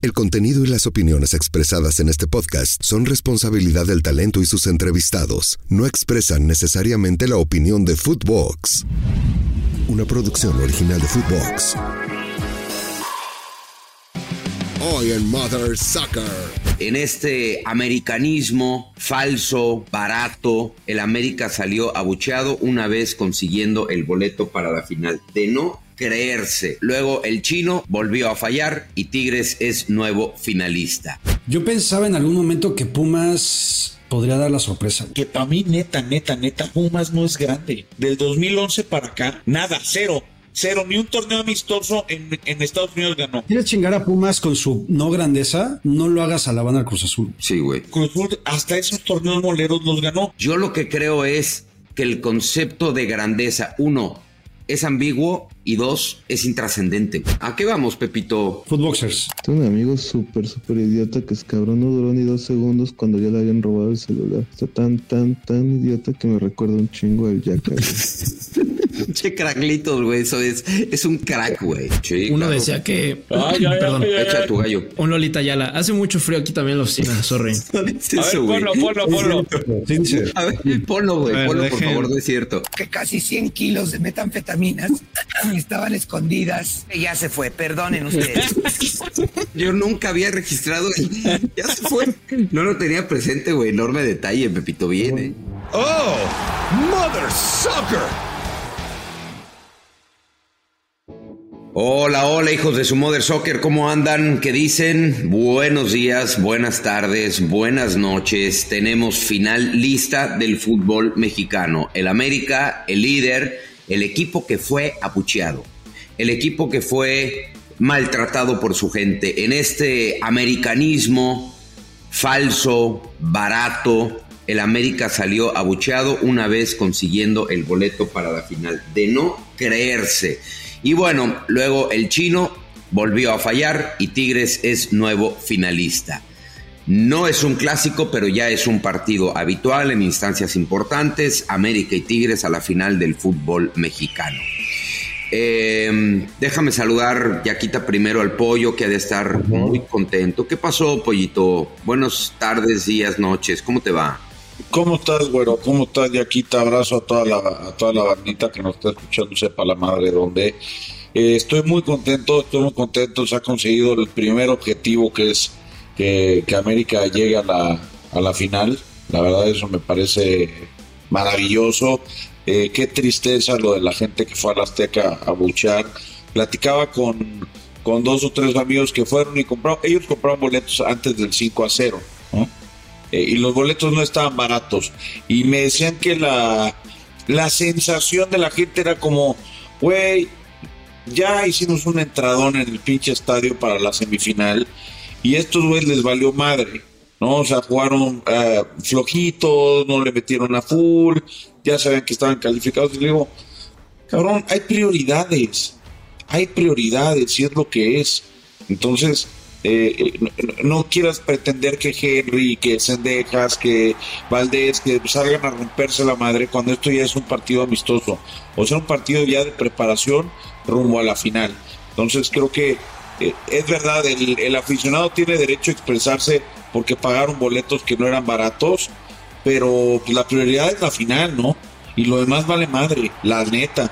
El contenido y las opiniones expresadas en este podcast son responsabilidad del talento y sus entrevistados. No expresan necesariamente la opinión de Footbox, una producción original de Footbox. Hoy en Mother Sucker. En este americanismo falso, barato, el América salió abucheado una vez consiguiendo el boleto para la final. De no creerse. Luego el chino volvió a fallar y Tigres es nuevo finalista. Yo pensaba en algún momento que Pumas podría dar la sorpresa. Que para mí, neta, neta, neta, Pumas no es grande. Del 2011 para acá, nada, cero. Cero, ni un torneo amistoso en, Estados Unidos ganó. ¿Quieres chingar a Pumas con su no grandeza? No lo hagas a la banda Cruz Azul. Sí, güey. Cruz Azul hasta esos torneos moleros los ganó. Yo lo que creo es que el concepto de grandeza, uno, es ambiguo y dos, es intrascendente. ¿A qué vamos, Pepito? Footboxers. Tengo un amigo súper, súper idiota que es cabrón, no duró ni dos segundos cuando ya le habían robado el celular. Está tan, tan, tan idiota que me recuerda un chingo al Jack. che, cracklitos, güey. Eso es, es un crack, güey. Uno decía que. Ay, Perdón. Echa tu gallo. Un Lolita Yala. Hace mucho frío aquí también en la oficina, sorry. a ver, ponlo, ponlo, ponlo. A ver, ponlo, güey. Ponlo, por favor, no es cierto. Que casi 100 kilos de metanfetaminas estaban escondidas. Ya se fue, perdonen ustedes. Yo nunca había registrado. Ya se fue. No lo tenía presente, güey. Enorme detalle, Pepito. Viene. ¡Oh! ¡Mother Sucker! Hola, hola hijos de su Mother Soccer, ¿cómo andan? ¿Qué dicen? Buenos días, buenas tardes, buenas noches. Tenemos final lista del fútbol mexicano. El América, el líder, el equipo que fue apucheado, el equipo que fue maltratado por su gente. En este americanismo falso, barato, el América salió abucheado una vez consiguiendo el boleto para la final. De no creerse. Y bueno, luego el chino volvió a fallar y Tigres es nuevo finalista. No es un clásico, pero ya es un partido habitual en instancias importantes. América y Tigres a la final del fútbol mexicano. Eh, déjame saludar, Yaquita, primero al pollo, que ha de estar muy contento. ¿Qué pasó, pollito? Buenas tardes, días, noches. ¿Cómo te va? ¿Cómo estás, güero? ¿Cómo estás, Yaquita? Abrazo a toda la, a toda la bandita que nos está escuchando, sepa la madre dónde. Eh, estoy muy contento, estoy muy contento. Se ha conseguido el primer objetivo que es que, América llegue a la, a la final. La verdad, eso me parece maravilloso. Eh, qué tristeza lo de la gente que fue a la Azteca a buchar. Platicaba con, con dos o tres amigos que fueron y compraron, ellos compraron boletos antes del 5 a 0, ¿no? Eh, y los boletos no estaban baratos. Y me decían que la, la sensación de la gente era como, güey, ya hicimos un entradón en el pinche estadio para la semifinal y estos güeyes les valió madre. ¿no? O sea, jugaron uh, flojitos, no le metieron a full, ya sabían que estaban calificados. Y digo, cabrón, hay prioridades, hay prioridades, y es lo que es. Entonces, eh, no, quieras pretender que Henry, que Sendejas, que Valdés, que salgan a romperse la madre cuando esto ya es un partido amistoso, o sea, un partido ya de preparación rumbo a la final. Entonces creo que eh, es verdad, el, aficionado tiene derecho a expresarse porque pagaron boletos que no eran baratos, pero pues, la prioridad es la final, ¿no? Y lo demás vale madre, la neta.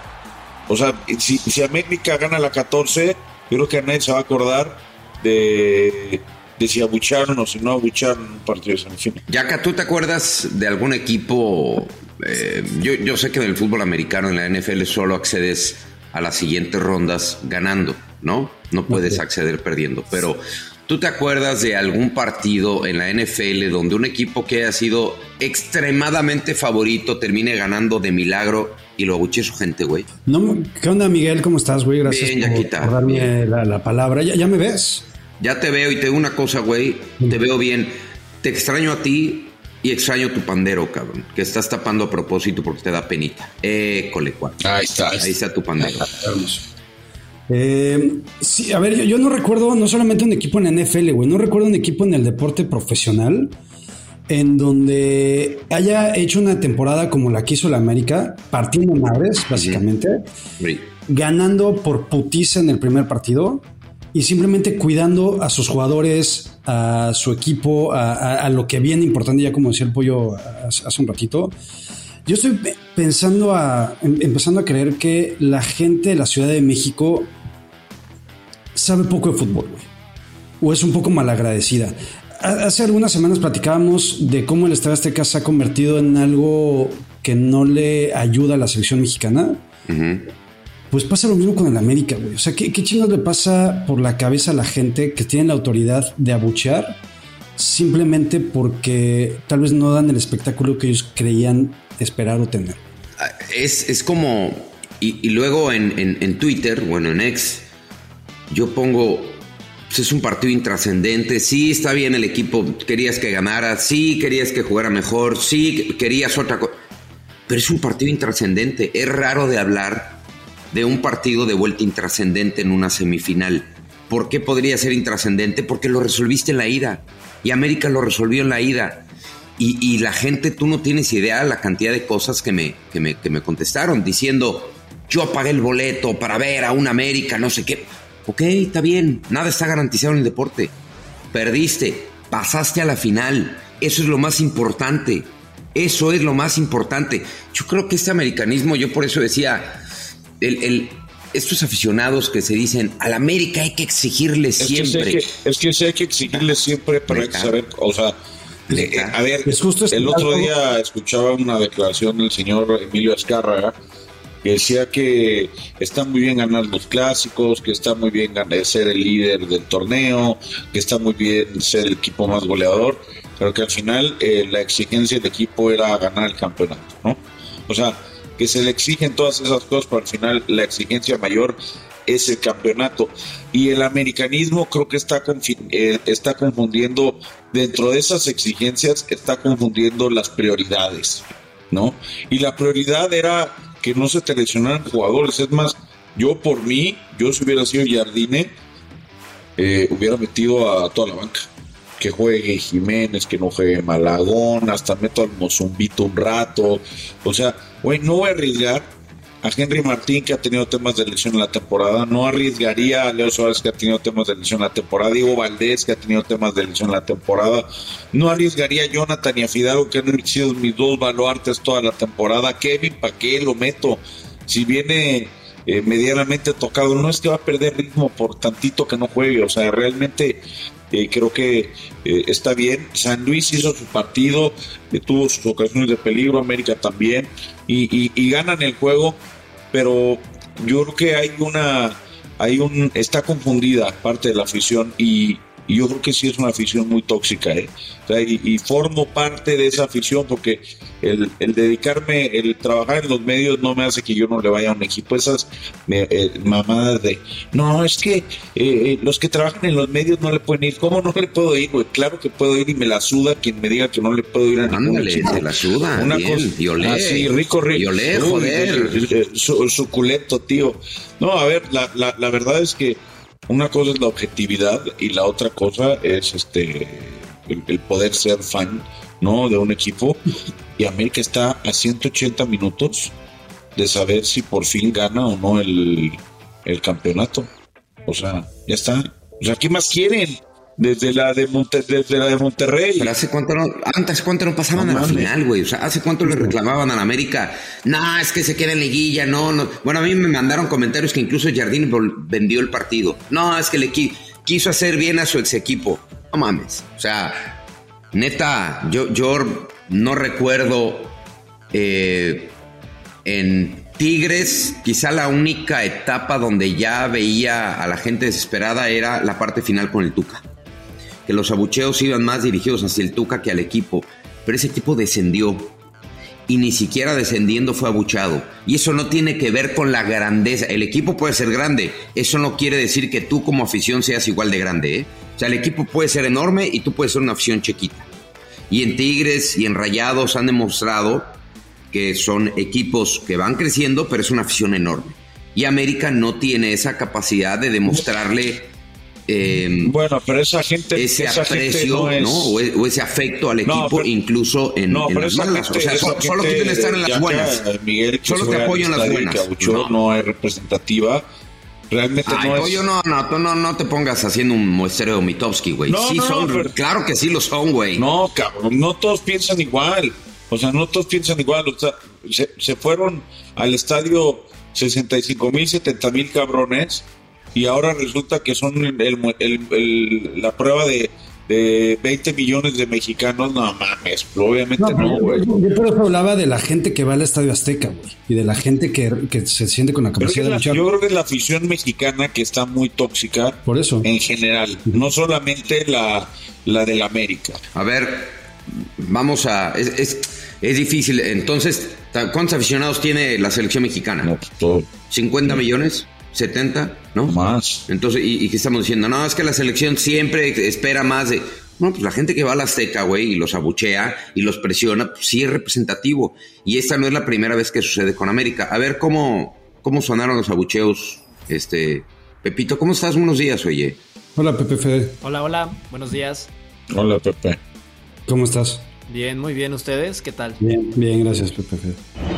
O sea, si, si América gana la 14, yo creo que nadie se va a acordar de, si abucharon o si no abucharon un partido de semifinal. Yaka, ¿tú te acuerdas de algún equipo? Eh, yo, yo sé que en el fútbol americano, en la NFL, solo accedes a las siguientes rondas ganando, ¿no? No puedes acceder perdiendo, pero ¿tú te acuerdas de algún partido en la NFL donde un equipo que haya sido extremadamente favorito termine ganando de milagro y lo abuche su gente, güey? No, ¿qué onda, Miguel? ¿Cómo estás, güey? Gracias por, darme la, palabra. ¿Ya, ¿Ya me ves? Ya te veo y te digo una cosa, güey. Te veo bien. Te extraño a ti y extraño tu pandero, cabrón. Que estás tapando a propósito porque te da penita. Eh, cole, Ahí está. Ahí está tu pandero. Eh, sí, a ver, yo, no recuerdo no solamente un equipo en la NFL, güey. No recuerdo un equipo en el deporte profesional en donde haya hecho una temporada como la que hizo la América, partiendo madres, básicamente, ganando por putiza en el primer partido y simplemente cuidando a sus jugadores, a su equipo, a, lo que viene importante, ya como decía el pollo hace un ratito. Yo estoy pensando a, em, empezando a creer que la gente de la Ciudad de México sabe poco de fútbol, O es un poco malagradecida. Hace algunas semanas platicábamos de cómo el Estadio Azteca se ha convertido en algo que no le ayuda a la selección mexicana. Pues pasa lo mismo con el América, güey. O sea, ¿qué, qué le pasa por la cabeza a la gente que tiene la autoridad de abuchear simplemente porque tal vez no dan el espectáculo que ellos creían esperar o tener? Es, como. Y, luego en, en, Twitter, bueno, en X, yo pongo. Pues es un partido intrascendente. Sí, está bien el equipo. Querías que ganara. Sí, querías que jugara mejor. Sí, querías otra cosa. Pero es un partido intrascendente. Es raro de hablar de un partido de vuelta intrascendente en una semifinal. ¿Por qué podría ser intrascendente? Porque lo resolviste en la ida. Y América lo resolvió en la ida. Y, la gente, tú no tienes idea la cantidad de cosas que me, que me, que me contestaron diciendo, yo pagué el boleto para ver a un América, no sé qué. Ok, está bien, nada está garantizado en el deporte. Perdiste, pasaste a la final. Eso es lo más importante. Eso es lo más importante. Yo creo que este americanismo, yo por eso decía, el, estos aficionados que se dicen al América hay que exigirle siempre. es que sí hay que exigirle siempre para saber, o sea, eh, a ver, el otro día escuchaba una declaración del señor Emilio Azcárraga que decía que está muy bien ganar los clásicos, que está muy bien ser el líder del torneo, que está muy bien ser el equipo más goleador, pero que al final eh, la exigencia del equipo era ganar el campeonato, ¿no? O sea, que se le exigen todas esas cosas, pero al final la exigencia mayor es el campeonato. Y el americanismo creo que está, eh, está confundiendo, dentro de esas exigencias, está confundiendo las prioridades, ¿no? Y la prioridad era que no se te lesionaran jugadores. Es más, yo por mí, yo si hubiera sido Jardine, eh, hubiera metido a toda la banca que juegue Jiménez, que no juegue Malagón, hasta meto al Mozumbito un rato. O sea, güey, no voy a arriesgar a Henry Martín, que ha tenido temas de lesión en la temporada. No arriesgaría a Leo Suárez, que ha tenido temas de lesión en la temporada. Diego Valdés, que ha tenido temas de lesión en la temporada. No arriesgaría a Jonathan y a Fidalgo, que han sido mis dos baluartes toda la temporada. Kevin, ¿para qué lo meto? Si viene eh, medianamente tocado, no es que va a perder ritmo por tantito que no juegue. O sea, realmente eh, creo que eh, está bien. San Luis hizo su partido, tuvo sus ocasiones de peligro, América también, y, y, ganan el juego, pero yo creo que hay una, hay un, está confundida parte de la afición y, y yo creo que sí es una afición muy tóxica, ¿eh? y, formo parte de esa afición porque el, dedicarme, el trabajar en los medios no me hace que yo no le vaya a un equipo. Esas eh, mamadas de, no, es que eh, eh, los que trabajan en los medios no le pueden ir. ¿Cómo no le puedo ir, Claro que puedo ir y me la suda quien me diga que no le puedo ir a ningún equipo. la suda, Una cosa, y rico, rico. Y joder. suculento, tío. No, a ver, la, la, la verdad es que una cosa es la objetividad y la otra cosa es este el, poder ser fan no de un equipo. Y América está a 180 minutos de saber si por fin gana o no el, el campeonato. O sea ya está. O sea qué más quieren desde la de, desde la de Monterrey. Pero hace cuánto no, antes cuánto no pasaban a la final, güey. O sea, hace cuánto le reclamaban a la América. No, es que se queda en liguilla, no, no. Bueno, a mí me mandaron comentarios que incluso Jardín vendió el partido. No, es que le quiso hacer bien a su ex equipo. No mames. O sea, neta, yo, yo no recuerdo eh, en Tigres, quizá la única etapa donde ya veía a la gente desesperada era la parte final con el Tuca que los abucheos iban más dirigidos hacia el Tuca que al equipo, pero ese equipo descendió y ni siquiera descendiendo fue abuchado. Y eso no tiene que ver con la grandeza. El equipo puede ser grande, eso no quiere decir que tú como afición seas igual de grande. ¿eh? O sea, el equipo puede ser enorme y tú puedes ser una afición chiquita. Y en Tigres y en Rayados han demostrado que son equipos que van creciendo, pero es una afición enorme. Y América no tiene esa capacidad de demostrarle Em, bueno, pero esa gente. Ese aprecio, no, O, ese afecto al equipo, incluso en, las malas. o sea, solo quieren estar en las buenas. Miguel, solo te apoyan las buenas. no. es representativa. Realmente Ay, no es. pollo, no, no, no, no te pongas haciendo un muestreo Mitowski, güey. No, sí no, son, pero- claro que sí lo son, güey. No, cabrón, no todos piensan igual. O sea, no todos piensan igual. O sea, se, se fueron al estadio 65 mil, 70 mil cabrones y ahora resulta que son el- el- el- el- la prueba de, de 20 millones de mexicanos. No mames, obviamente No, no, güey. yo, yo por eso hablaba de la gente que va al Estadio Azteca, güey. Y de la gente que, que se siente con la capacidad de la- luchar. yo creo que es la afición mexicana que está muy tóxica Por eso. en general, no solamente la, la del América. A ver, vamos a. Es, es, es difícil. Entonces, ¿cuántos aficionados tiene la selección mexicana? No, pues todo ¿50 millones? ¿70? ¿No? más. Entonces, ¿y, y qué estamos diciendo? No, es que la selección siempre espera más de. No, pues la gente que va a la Azteca, güey, y los abuchea y los presiona, pues sí es representativo. Y esta no es la primera vez que sucede con América. A ver cómo, cómo sonaron los abucheos. Este. Pepito, ¿cómo estás? Buenos días, oye. Hola, Pepe Fede. Hola, hola, buenos días. Hola, Pepe. ¿Cómo estás? Bien, muy bien. ¿Ustedes qué tal? Bien, bien, gracias, Pepe Fede.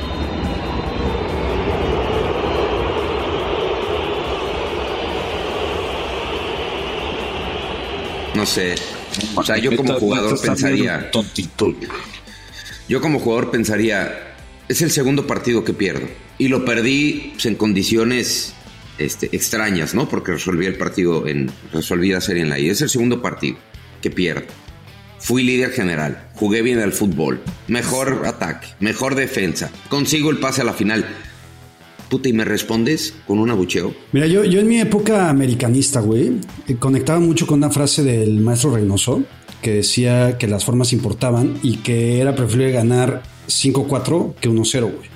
No sé. O sea, yo como jugador pensaría. Yo como jugador pensaría, es el segundo partido que pierdo. Y lo perdí pues, en condiciones este, extrañas, ¿no? Porque resolví el partido, en, resolví la serie en la I. Es el segundo partido que pierdo. Fui líder general, jugué bien al fútbol, mejor ataque, mejor defensa, consigo el pase a la final. Puta, ¿y me respondes con un abucheo? Mira, yo, yo en mi época americanista, güey, eh, conectaba mucho con una frase del maestro Reynoso que decía que las formas importaban y que era preferible ganar 5-4 que 1-0, güey.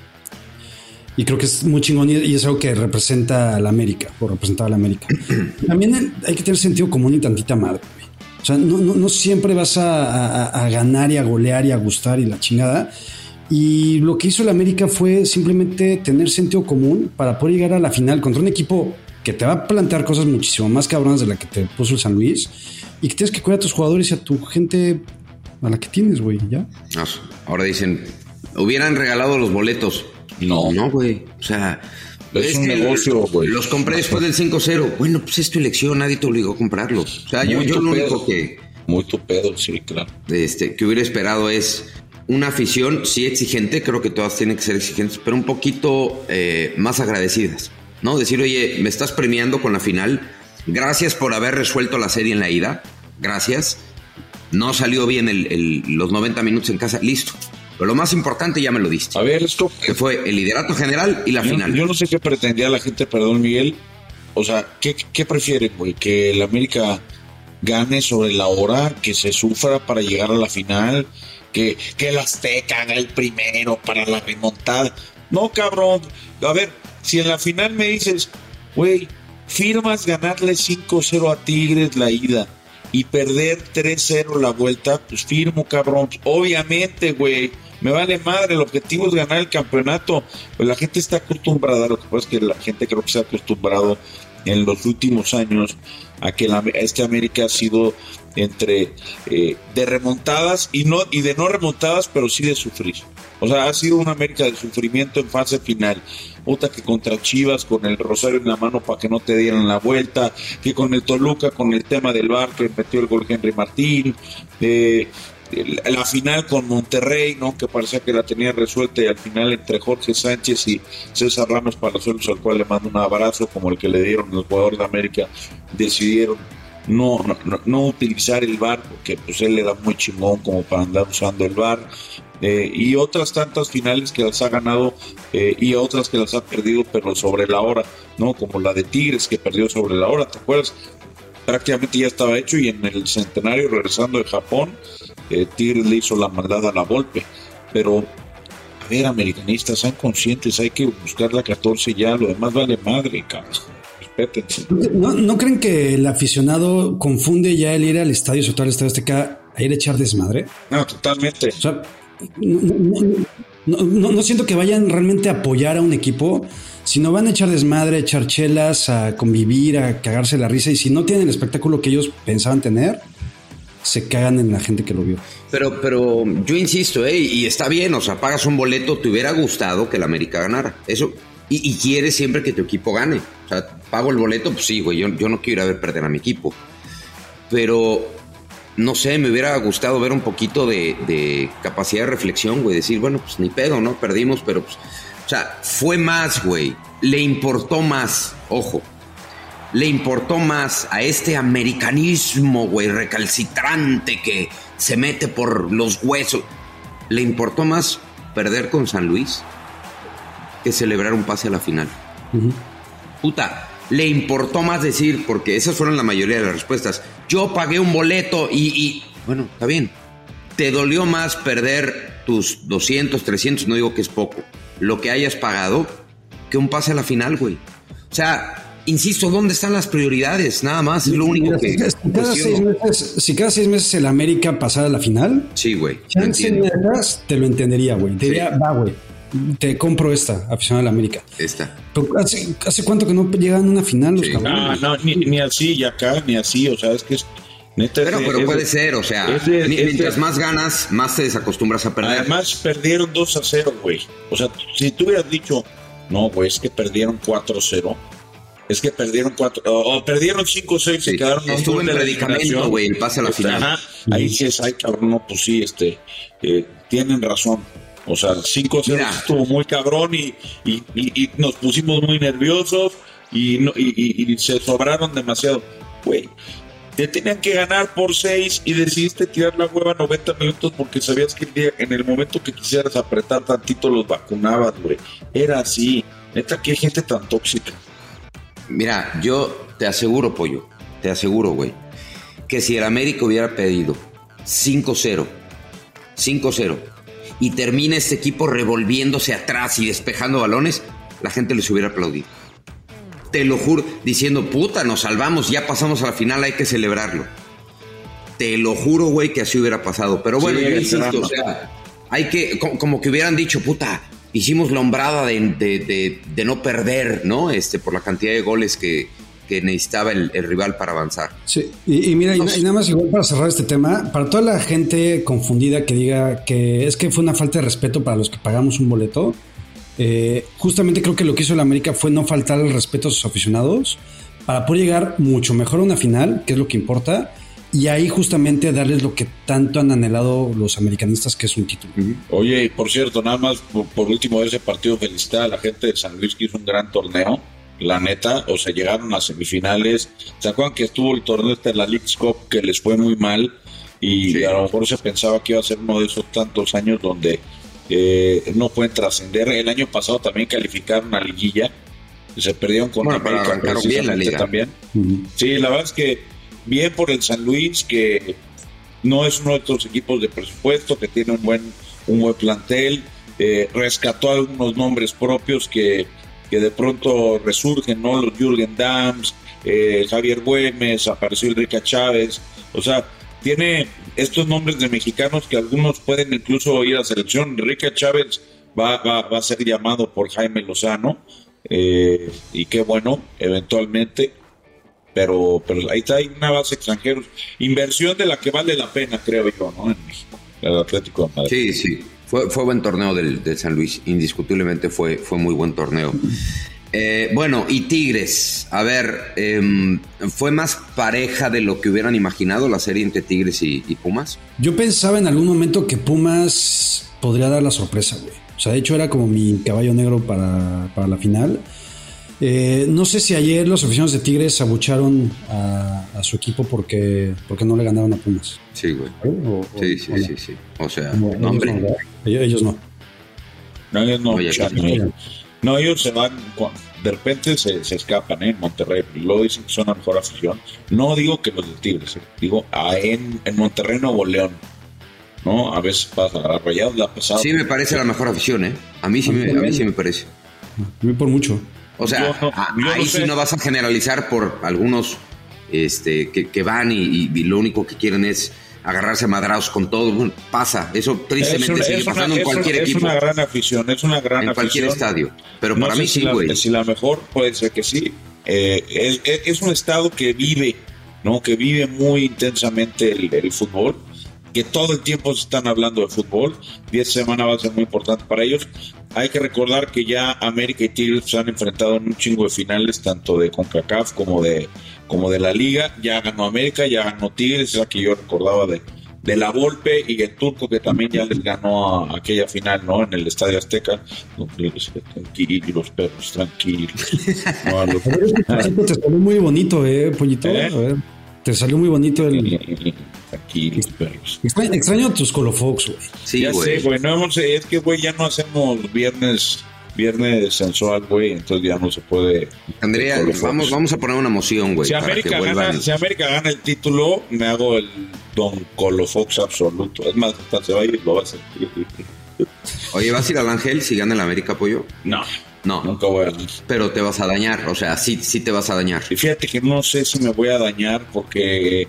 Y creo que es muy chingón y es algo que representa a la América, o representaba a la América. También hay que tener sentido común y tantita madre, güey. O sea, no, no- no siempre vas a, a- a ganar y a golear y a gustar y la chingada. Y lo que hizo el América fue simplemente tener sentido común para poder llegar a la final contra un equipo que te va a plantear cosas muchísimo más cabronas de la que te puso el San Luis y que tienes que cuidar a tus jugadores y a tu gente a la que tienes, güey, ya. No, ahora dicen, hubieran regalado los boletos. No. No, güey. O sea, Es un que negocio, güey. Los compré después del 5-0. Bueno, pues es tu elección, nadie te obligó a comprarlos. O sea, yo, Muy yo lo único que, Muy tu pedo, sí, claro. este, que hubiera esperado es una afición, sí exigente, creo que todas tienen que ser exigentes, pero un poquito eh, más agradecidas. ¿No? Decir, oye, me estás premiando con la final. Gracias por haber resuelto la serie en la ida. Gracias. No salió bien el- el- los 90 minutos en casa. Listo. Pero lo más importante ya me lo diste. A ver, esto. Que fue el liderato general y la Yo, final. yo no sé qué pretendía la gente, perdón, Miguel. O sea, ¿qué, qué prefieren, güey? ¿Que el América gane sobre la hora? ¿Que se sufra para llegar a la final? ¿Que, que el Azteca haga el primero para la remontada? No, cabrón. A ver, si en la final me dices, güey, firmas ganarle 5-0 a Tigres la ida y perder 3-0 la vuelta, pues firmo, cabrón. Obviamente, güey. Me vale madre, el objetivo es ganar el campeonato. Pues la gente está acostumbrada, lo que pasa es que la gente creo que se ha acostumbrado en los últimos años a que este América ha sido entre eh, de remontadas y no y de no remontadas, pero sí de sufrir. O sea, ha sido una América de sufrimiento en fase final. Puta que contra Chivas con el rosario en la mano para que no te dieran la vuelta, que con el Toluca con el tema del bar que metió el gol Henry Martín, eh, la final con Monterrey, ¿no? Que parecía que la tenía resuelta y al final entre Jorge Sánchez y César Ramos Palazuelos, al cual le mando un abrazo como el que le dieron los jugadores de América, decidieron no, no, no- utilizar el VAR porque pues él era muy chingón como para andar usando el VAR eh, y otras tantas finales que las ha ganado eh, y otras que las ha perdido pero sobre la hora, ¿no? Como la de Tigres que perdió sobre la hora, ¿te acuerdas? Prácticamente ya estaba hecho y en el centenario regresando de Japón, eh, Tigres le hizo la maldad a la golpe, pero a ver, americanistas, sean conscientes, hay que buscar la 14 ya, lo demás vale madre, cabrón. ¿No, no creen que el aficionado confunde ya el ir al estadio, sobre todo al estadio Azteca, a ir a echar desmadre? No, totalmente. O sea, no siento que vayan realmente a apoyar a un equipo, sino van a echar desmadre, a echar chelas, a convivir, a cagarse la risa. Y si no tienen el espectáculo que ellos pensaban tener, se cagan en la gente que lo vio. Pero, pero yo insisto, ¿eh? y está bien, o sea, pagas un boleto, te hubiera gustado que el América ganara. Eso, y, quieres siempre que tu equipo gane. O sea, pago el boleto, pues sí, güey, yo, yo no quiero ir a ver perder a mi equipo. Pero, no sé, me hubiera gustado ver un poquito de, capacidad de reflexión, güey, decir, bueno, pues ni pedo, ¿no? Perdimos, pero pues, o sea, fue más, güey, le importó más, ojo, le importó más a este americanismo, güey, recalcitrante que se mete por los huesos. Le importó más perder con San Luis que celebrar un pase a la final. Puta, le importó más decir, porque esas fueron la mayoría de las respuestas. Yo pagué un boleto y, y bueno, está bien. Te dolió más perder tus 200, 300, no digo que es poco, lo que hayas pagado, que un pase a la final, güey. O sea, insisto, ¿dónde están las prioridades? Nada más, es lo único que. Si cada, seis meses, si cada seis meses el América pasara a la final, sí, güey. te lo entendería, güey. Te diría, va, güey. Te compro esta, aficionado a la América. Esta. ¿hace, ¿hace, cuánto que no llegan a una final los cabrones? No, no, ni, así, y acá, ni así. O sea, es que es. Neta, pero, pero puede ser, o sea, mientras más ganas, más te desacostumbras a perder. Además, perdieron 2 a 0, güey. O sea, si tú hubieras dicho, no, güey, es que perdieron 4 a 0 es que perdieron cuatro, o, perdieron cinco o seis, se quedaron Estuvo en predicamento, güey, el pase a la este, final. ahí sí es, ay, cabrón, no, pues sí, este, eh, tienen razón. O sea, cinco o estuvo muy cabrón y, y, y, nos pusimos muy nerviosos y, y, se sobraron demasiado. Güey, te tenían que ganar por seis y decidiste tirar la hueva 90 minutos porque sabías que en el momento que quisieras apretar tantito los vacunabas, güey. Era así. Neta, hay gente tan tóxica. Mira, yo te aseguro, pollo, te aseguro, güey, que si el América hubiera pedido 5-0, 5-0, y termina este equipo revolviéndose atrás y despejando balones, la gente les hubiera aplaudido. Te lo juro, diciendo, puta, nos salvamos, ya pasamos a la final, hay que celebrarlo. Te lo juro, güey, que así hubiera pasado. Pero bueno, yo insisto, o sea, hay que, como que hubieran dicho, puta, hicimos la hombrada de, no perder, ¿no? Este, por la cantidad de goles que, necesitaba el, rival para avanzar. Sí, y, mira, y, nada más igual para cerrar este tema, para toda la gente confundida que diga que es que fue una falta de respeto para los que pagamos un boleto, eh, justamente creo que lo que hizo el América fue no faltar el respeto a sus aficionados para poder llegar mucho mejor a una final, que es lo que importa, y ahí justamente darles lo que tanto han anhelado los americanistas, que es un título. Oye, y por cierto, nada más por, último de ese partido, felicitar a la gente de San Luis que hizo un gran torneo. La neta, o sea, llegaron a semifinales. ¿Se acuerdan que estuvo el torneo este de la League Cup que les fue muy mal? Y a lo mejor se pensaba que iba a ser uno de esos tantos años donde eh, no pueden trascender. El año pasado también calificaron a Liguilla. Se perdieron con bueno, América bien la liga. también. Sí, la verdad es que bien por el San Luis, que no es uno de estos equipos de presupuesto, que tiene un buen, un buen plantel, eh, rescató algunos nombres propios que, que, de pronto resurgen, ¿no? Los Jürgen Dams, eh, Javier Güemes, apareció Enrique Chávez, o sea, tiene estos nombres de mexicanos que algunos pueden incluso ir a selección. Enrique Chávez va, va, va a ser llamado por Jaime Lozano, eh, y qué bueno, eventualmente pero, pero ahí está, hay una base extranjeros. Inversión de la que vale la pena, creo yo, ¿no? En México, el Atlético de Madrid. Sí, sí. Fue, fue buen torneo del, del, San Luis, indiscutiblemente fue, fue muy buen torneo. Eh, bueno, y Tigres, a ver, em, ¿fue más pareja de lo que hubieran imaginado la serie entre Tigres y, y, Pumas? Yo pensaba en algún momento que Pumas podría dar la sorpresa, güey. O sea, de hecho era como mi caballo negro para, para la final. Eh, no sé si ayer los aficionados de Tigres abucharon a, su equipo porque, porque no le ganaron a Pumas. Sí, güey. sí, sí, sí, sí. O sea, no, ellos, no, no. Ellos no. No, ellos, se van, de repente se, escapan ¿eh? en Monterrey. Luego dicen que son la mejor afición. No digo que los de Tigres, eh. digo en, en Monterrey, Nuevo León. ¿no? A veces pasa, a Rayados la pasada. Sí, me parece la mejor afición, ¿eh? A mí sí, me, a mí sí me parece. A mí por mucho. O sea, ahí sí no vas a generalizar por algunos este, que, van y, lo único que quieren es agarrarse a madrados con todo. pasa, eso tristemente sigue pasando en cualquier equipo. Es una gran afición, es una gran En cualquier estadio. Pero para mí sí, güey. Si, la mejor puede ser que sí. Eh, es, un estado que vive, ¿no? Que vive muy intensamente el, fútbol. Que todo el tiempo se están hablando de fútbol y esta semana va a ser muy importante para ellos. Hay que recordar que ya América y Tigres se han enfrentado en un chingo de finales, tanto de CONCACAF como de, como de la Liga. Ya ganó América, ya ganó Tigres, esa que yo recordaba de, de la Volpe y el Turco que también ya les ganó a aquella final, ¿no? En el Estadio Azteca. Tranquilos, perros, tranquilos. No, los- Te salió muy bonito, eh, pollito. ¿Eh? A ver, te salió muy bonito el. Tranquilos, perros. Extraño, extraño tus Colofox, güey. Sí, ya sé, güey. No hemos, es que, güey, ya no hacemos viernes, viernes sensual, güey. Entonces ya no se puede. Andrea, los vamos, vamos a poner una moción, güey. Si América, gana, si América gana el título, me hago el Don Colofox absoluto. Es más, hasta se va a ir y lo va a hacer. Oye, ¿vas a ir al Ángel si gana el América, pollo? No, No, nunca voy a ganar. pero te vas a dañar. O sea, sí, sí te vas a dañar. Y fíjate que no sé si me voy a dañar porque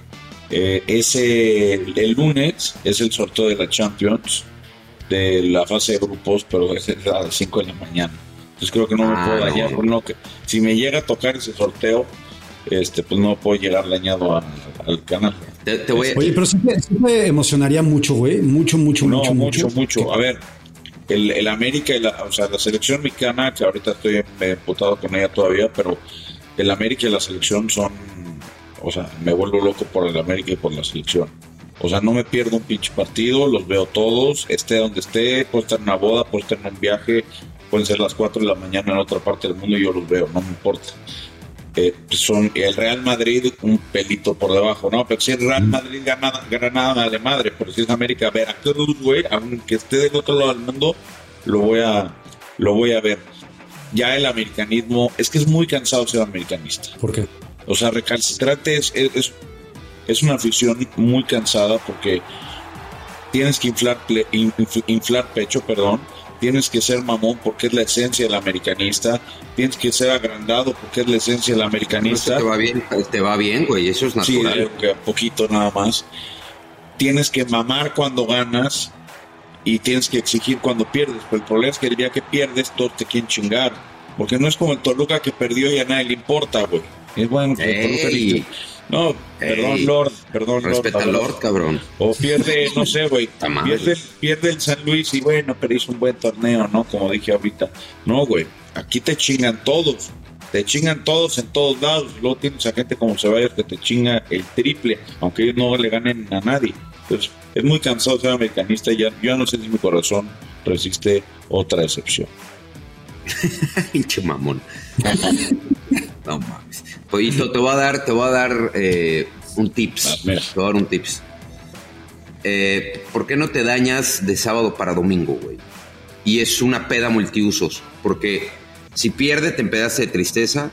eh, ese el lunes es el sorteo de la Champions de la fase de grupos, pero es a las 5 de la mañana. Entonces creo que no me Ah, puedo no. dañar. que, si me llega a tocar ese sorteo, este pues no puedo llegar dañado a- al canal. Te, te voy a... Oye, pero sí sí te emocionaría mucho, güey. Mucho, mucho, No, mucho, mucho, mucho. mucho. A ver, el, el América y la, o sea, la selección mexicana, que ahorita estoy emputado con ella todavía, pero el América y la selección son, o sea, me vuelvo loco por el América y por la selección. O sea, no me pierdo un pinche partido, los veo todos, esté donde esté, puedo estar en una boda, puedo estar en un viaje, pueden ser las 4 de la mañana en otra parte del mundo y yo los veo, no me importa. Eh, son el Real Madrid un pelito por debajo, ¿no? Pero si el Real Madrid gana, gana nada de madre, pero si es América Veracruz, güey, aunque esté del otro lado del mundo, lo voy a, lo voy a ver. Ya el americanismo, es que es muy cansado ser americanista. ¿Por qué? O sea, recalcitrante es, es, es- una afición muy cansada porque tienes que inflar, inflar pecho, perdón. Tienes que ser mamón porque es la esencia del americanista. Tienes que ser agrandado porque es la esencia del americanista. te va bien, te va bien, güey. Eso es Sí, natural. que poquito nada más. Tienes que mamar cuando ganas y tienes que exigir cuando pierdes. Pero el problema es que el día que pierdes, todos te quieren chingar. Porque no es como el Toluca que perdió y a nadie le importa, güey. Es bueno que No, perdón, Ey. Lord, perdón, Lord. Respeta Lord, cabrón. O pierde, no sé, güey. Pierde, pierde el San Luis y bueno, pero hizo un buen torneo, ¿no? Como dije ahorita. No, güey. Aquí te chingan todos. Te chingan todos en todos lados. Luego tienes a gente como Ceballos que te chinga el triple, aunque ellos no le ganen a nadie. Entonces, es muy cansado ser americanista y ya, yo no sé si mi corazón resiste otra excepción. Pinche mamón. no mames. Pollito, te voy a dar, te voy a dar eh, un tips. Ah. Te voy a dar un tips. Eh, ¿Por qué no te dañas de sábado para domingo, güey? Y es una peda multiusos. Porque si pierde, te empedaste de tristeza.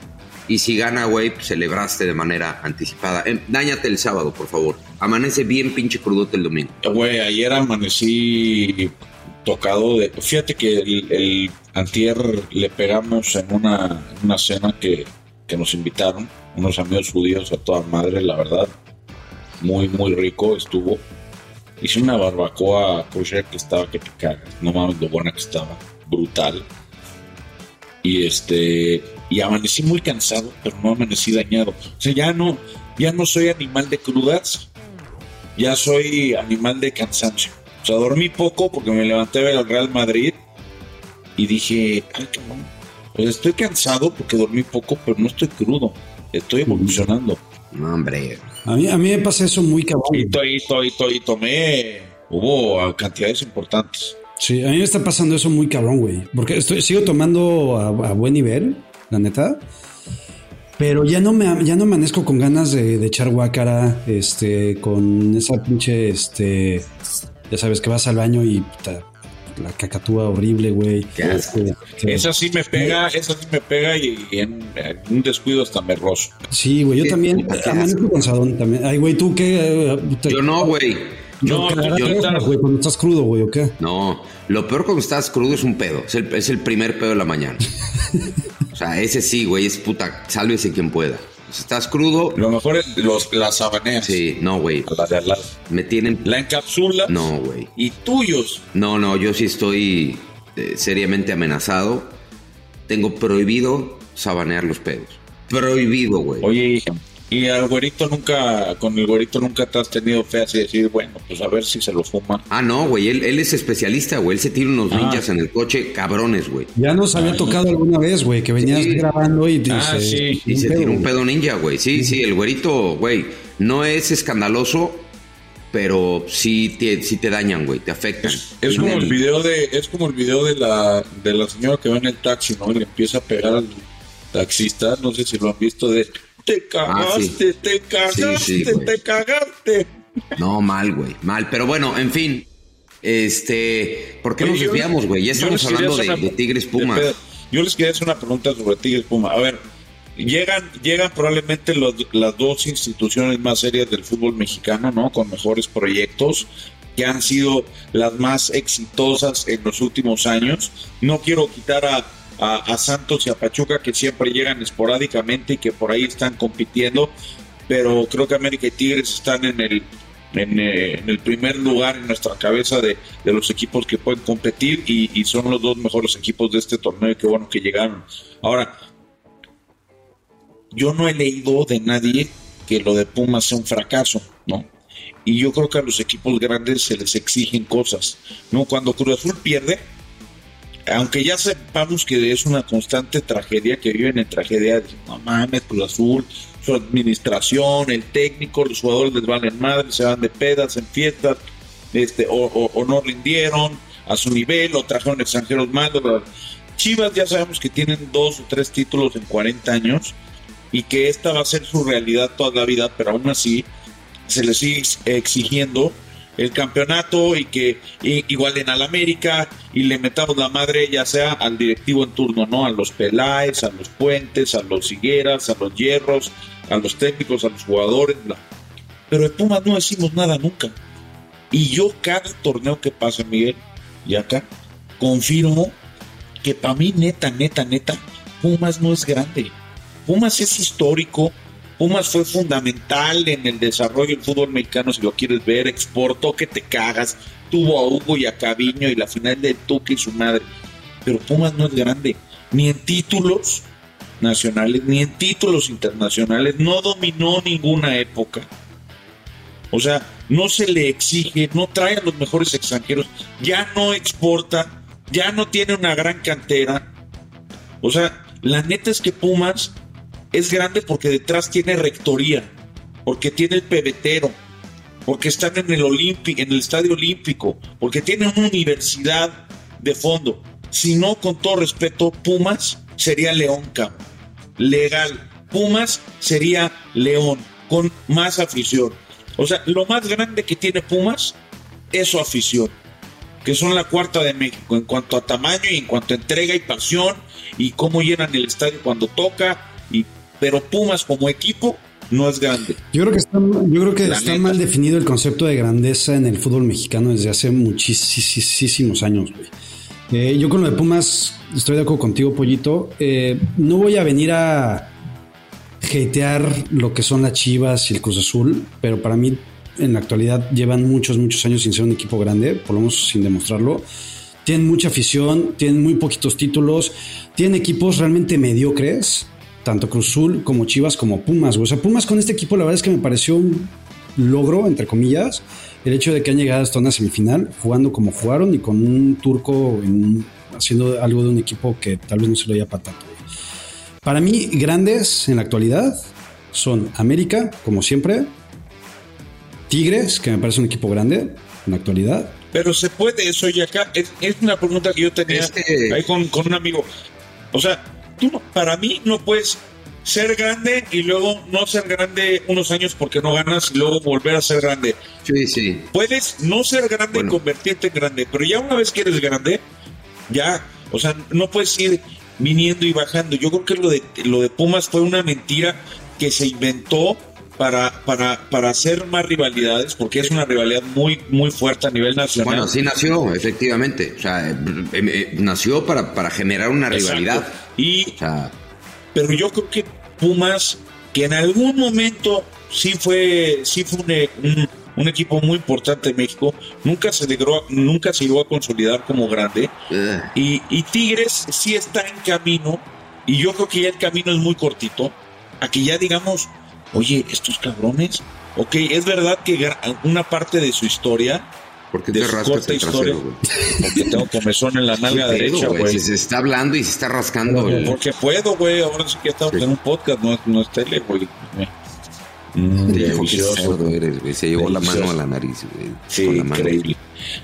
Y si gana, güey, pues, celebraste de manera anticipada. Em, dáñate el sábado, por favor. Amanece bien pinche crudote el domingo. Güey, ayer amanecí tocado de... Fíjate que el, antier le pegamos en una, una cena que, que nos invitaron, unos amigos judíos a toda madre, la verdad. Muy, muy rico estuvo. Hice una barbacoa kosher que estaba que te cagas. No mames lo buena que estaba. Brutal. Y este... Y amanecí muy cansado, pero no amanecí dañado. O sea, ya no, ya no soy animal de crudas, ya soy animal de cansancio. O sea, dormí poco porque me levanté a ver al Real Madrid y dije, ay, cabrón. Pues estoy cansado porque dormí poco, pero no estoy crudo. Estoy evolucionando. No, hombre. A mí, a mí me pasa eso muy cabrón. Y, to- y, to- y, to- y tomé, hubo cantidades importantes. Sí, a mí me está pasando eso muy cabrón, güey. Porque estoy, sigo tomando a, a buen nivel, la neta. Pero ya no me ya no amanezco con ganas de, de echar guácara, este, con esa pinche, este, ya sabes que vas al baño y puta, la cacatúa horrible, güey. Qué asco. Este, que- Esa sí me pega, esa sí me pega y, y en, en un descuido hasta me rozo. Sí, güey, yo también cansadón también. Ay, güey, ¿tú qué? Yo no, güey. No, ¿qué tú- harás, yo- güey, cuando estás crudo, güey, ¿o qué? No, lo peor cuando estás crudo es un pedo. Es el, es el primer pedo de la mañana. o sea, ese sí, güey, es puta, sálvese quien pueda. Sea, estás crudo, Lo mejor es los, las sabaneas. sí, no, güey. La de al lado. Me tienen... La encapsula No, güey. y tuyos. No, no, yo sí estoy eh, seriamente amenazado. Tengo prohibido sabanear los pedos. Prohibido, güey. Oye, Y al güerito nunca, con el güerito nunca te has tenido fe así decir, bueno, pues a ver si se lo fuma. Ah, no, güey, él, él es especialista, güey. Él se tira unos Ah. ninjas en el coche, cabrones, güey. Ya nos había tocado alguna vez, güey, que venías Sí. grabando y Ah, sí. Y se tira un pedo ninja, güey. Sí, sí, el güerito, güey, no es escandaloso, pero sí te, sí te dañan, güey, te afectan. Es, es como el video de, es como el video de la, de la señora que va en el taxi, ¿no? Y le empieza a pegar al taxista, no sé si lo han visto de te cagaste, te cagaste, Ah, Sí, sí, güey. te cagaste. No, mal, güey, mal. Pero bueno, en fin. Este, ¿por qué Oye, nos desviamos, güey? Ya yo estamos hablando de, hacer una- de Tigres Pumas. Yo les quería hacer una pregunta sobre Tigres Puma. A ver, llegan, llegan probablemente los- las dos instituciones más serias del fútbol mexicano, ¿no? Con mejores proyectos que han sido las más exitosas en los últimos años. No quiero quitar a, a- Santos y a Pachuca que siempre llegan esporádicamente y que por ahí están compitiendo, pero creo que América y Tigres están en el en, eh, el primer lugar en nuestra cabeza de, de los equipos que pueden competir y, son los dos mejores equipos de este torneo y qué bueno que llegaron. Ahora, yo no he leído de nadie que lo de Pumas sea un fracaso, ¿no? Y yo creo que a los equipos grandes se les exigen cosas, ¿no? Cuando Cruz Azul pierde, aunque ya sepamos que es una constante tragedia, que viven en tragedia, no mames, Cruz Azul, su administración, el técnico, los jugadores les valen madre, se van de pedas, en fiestas, este, o, o- o no rindieron a su nivel, o trajeron extranjeros malos. Chivas ya sabemos que tienen dos o tres títulos en 40 años y que esta va a ser su realidad toda la vida, pero aún así se les sigue exigiendo el campeonato y que i- igualen al América y le metamos la madre ya sea al directivo en turno, ¿no? A los Peláez, a los Puentes, a los Higueras, a los Hierros, a los técnicos, a los jugadores. Pero de Pumas no decimos nada nunca. Y yo cada torneo que pasa, Miguel, y acá, confirmo que para mí, neta, neta, neta, Pumas no es grande. Pumas es histórico. Pumas fue fundamental en el desarrollo del fútbol mexicano, si lo quieres ver, exportó que te cagas, tuvo a Hugo y a Caviño y la final de Tuque y su madre. Pero Pumas no es grande, ni en títulos nacionales, ni en títulos internacionales, no dominó ninguna época. O sea, no se le exige, no trae a los mejores extranjeros, ya no exporta, ya no tiene una gran cantera. O sea, la neta es que Pumas es grande porque detrás tiene rectoría, porque tiene el pebetero, porque están en el Olímpico, en el Estadio Olímpico, porque tiene una universidad de fondo. Si no, con todo respeto, Pumas sería León, cabrón. Legal. Pumas sería León, con más afición. O sea, lo más grande que tiene Pumas es su afición, que son la cuarta de México en cuanto a tamaño y en cuanto a entrega y pasión y cómo llenan el estadio cuando toca. Pero Pumas como equipo no es grande. Yo creo que está, yo creo que La está neta. mal definido el concepto de grandeza en el fútbol mexicano desde hace muchísimos años, güey. Eh, yo con lo de Pumas estoy de acuerdo contigo, Pollito. Eh, no voy a venir a hatear lo que son las Chivas y el Cruz Azul, pero para mí en la actualidad llevan muchos, muchos años sin ser un equipo grande, por lo menos sin demostrarlo. Tienen mucha afición, tienen muy poquitos títulos, tienen equipos realmente mediocres, tanto Cruz Azul como Chivas como Pumas. güey. O sea, Pumas con este equipo la verdad es que me pareció un logro, entre comillas, el hecho de que han llegado hasta una semifinal jugando como jugaron y con un turco en- haciendo algo de un equipo que tal vez no se lo haya güey. Para mí, grandes en la actualidad son América, como siempre, Tigres, que me parece un equipo grande en la actualidad, Pero se puede eso y acá es, es una pregunta que yo tenía Este- ahí con, con un amigo. O sea, tú no- para mí no puedes ser grande y luego no ser grande unos años porque no ganas y luego volver a ser grande. Sí, sí. Puedes no ser grande Bueno. y convertirte en grande, pero ya una vez que eres grande, ya, o sea, no puedes ir viniendo y bajando. Yo creo que lo de lo de Pumas fue una mentira que se inventó para, para, para hacer más rivalidades, porque es una rivalidad muy, muy fuerte a nivel nacional. Bueno, así nació, efectivamente. O sea, eh, eh, nació para, para generar una Exacto. rivalidad. Y O sea, pero yo creo que Pumas, que en algún momento sí fue, sí fue un, un- un equipo muy importante en México, nunca se logró, nunca se llegó a consolidar como grande. eh, Y, y Tigres sí está en camino, y yo creo que ya el camino es muy cortito, a que ya digamos, oye, estos cabrones, ok, es verdad que una parte de su historia porque te rascas el trasero, güey. Porque tengo comezón en la nalga derecha, güey. Se está hablando y se está rascando. Porque puedo, güey. Ahora sí que estamos en un podcast, no, no es tele, güey. Mm, eres, Se llevó la mano a la nariz, güey. Sí, increíble.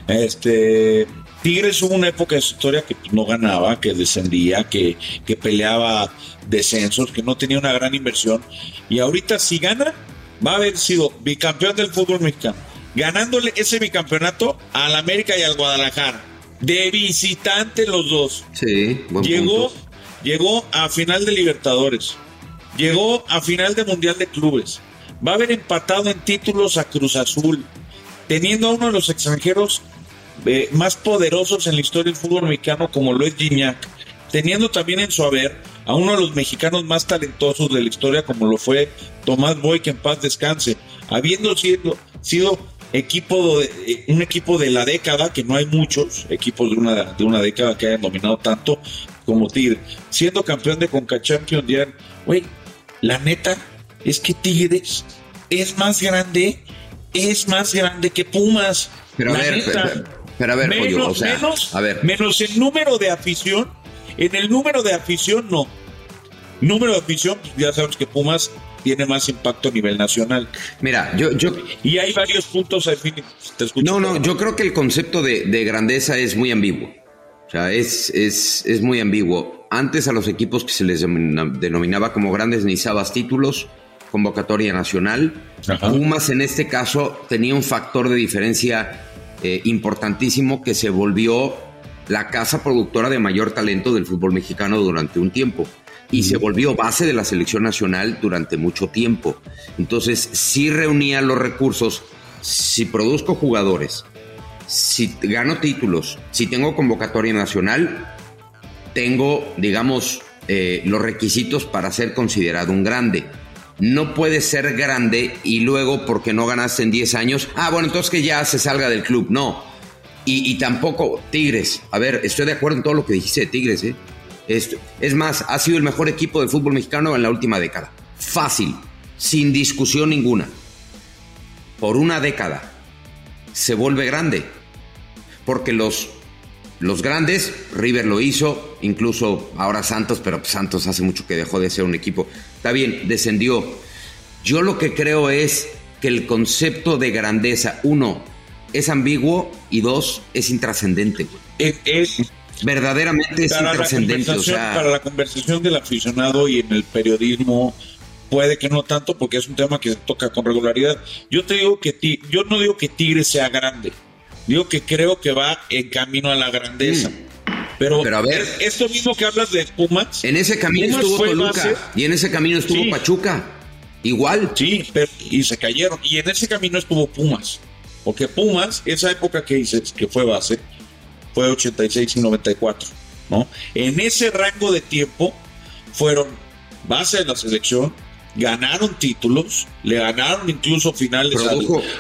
Este. Tigres hubo una época de su historia que no ganaba, que descendía, que, que peleaba descensos, que no tenía una gran inversión. Y ahorita, si gana, va a haber sido bicampeón del fútbol mexicano ganándole ese bicampeonato al América y al Guadalajara. De visitante los dos. Sí, llegó, llegó a final de Libertadores. Llegó a final de Mundial de Clubes. Va a haber empatado en títulos a Cruz Azul. Teniendo a uno de los extranjeros eh, más poderosos en la historia del fútbol mexicano como lo es Gignac. Teniendo también en su haber a uno de los mexicanos más talentosos de la historia como lo fue Tomás Boy, que en paz descanse. Habiendo sido, sido equipo de, eh, un equipo de la década, que no hay muchos equipos de una, de una década que hayan dominado tanto como Tigre, siendo campeón de Conca Champions, ya, güey, la neta es que Tigres es más grande, es más grande que Pumas. Pero a ver, pero, a ver, menos, menos, a ver. menos el número de afición, en el número de afición no. Número de afición, ya sabemos que Pumas tiene más impacto a nivel nacional. Mira, yo... yo y hay varios puntos al fin. no, no, yo creo que el concepto de, grandeza es muy ambiguo. O sea, es, es, es, muy ambiguo. Antes a los equipos que se les denominaba como grandes necesitabas títulos, convocatoria nacional. Pumas en este caso tenía un factor de diferencia eh, importantísimo que se volvió la casa productora de mayor talento del fútbol mexicano durante un tiempo y se volvió base de la selección nacional durante mucho tiempo. Entonces, si reunía los recursos, si produzco jugadores, si gano títulos, si tengo convocatoria nacional, tengo, digamos, eh, los requisitos para ser considerado un grande. No puede ser grande y luego, porque no ganaste en 10 años, ah, bueno, entonces que ya se salga del club. No. Y, y tampoco Tigres. A ver, estoy de acuerdo en todo lo que dijiste de Tigres, ¿eh? Es, más, ha sido el mejor equipo del fútbol mexicano en la última década. Fácil, sin discusión ninguna. Por una década se vuelve grande. Porque los, los grandes, River lo hizo, incluso ahora Santos, pero Santos hace mucho que dejó de ser un equipo. Está bien, descendió. Yo lo que creo es que el concepto de grandeza, uno, es ambiguo y dos, es intrascendente. Es, verdaderamente es intrascendente. Para la conversación del aficionado y en el periodismo puede que no tanto porque es un tema que se toca con regularidad. Yo te digo que yo no digo que Tigre sea grande, digo que creo que va en camino a la grandeza. Mm. Pero, a ver, esto mismo que hablas de Pumas. En ese camino estuvo Toluca y en ese camino estuvo Pachuca. Igual. Sí, pero, y se cayeron. Y en ese camino estuvo Pumas. Porque Pumas, esa época que dices que fue base, fue 86 y 94, ¿no? En ese rango de tiempo fueron base de la selección, ganaron títulos, le ganaron incluso finales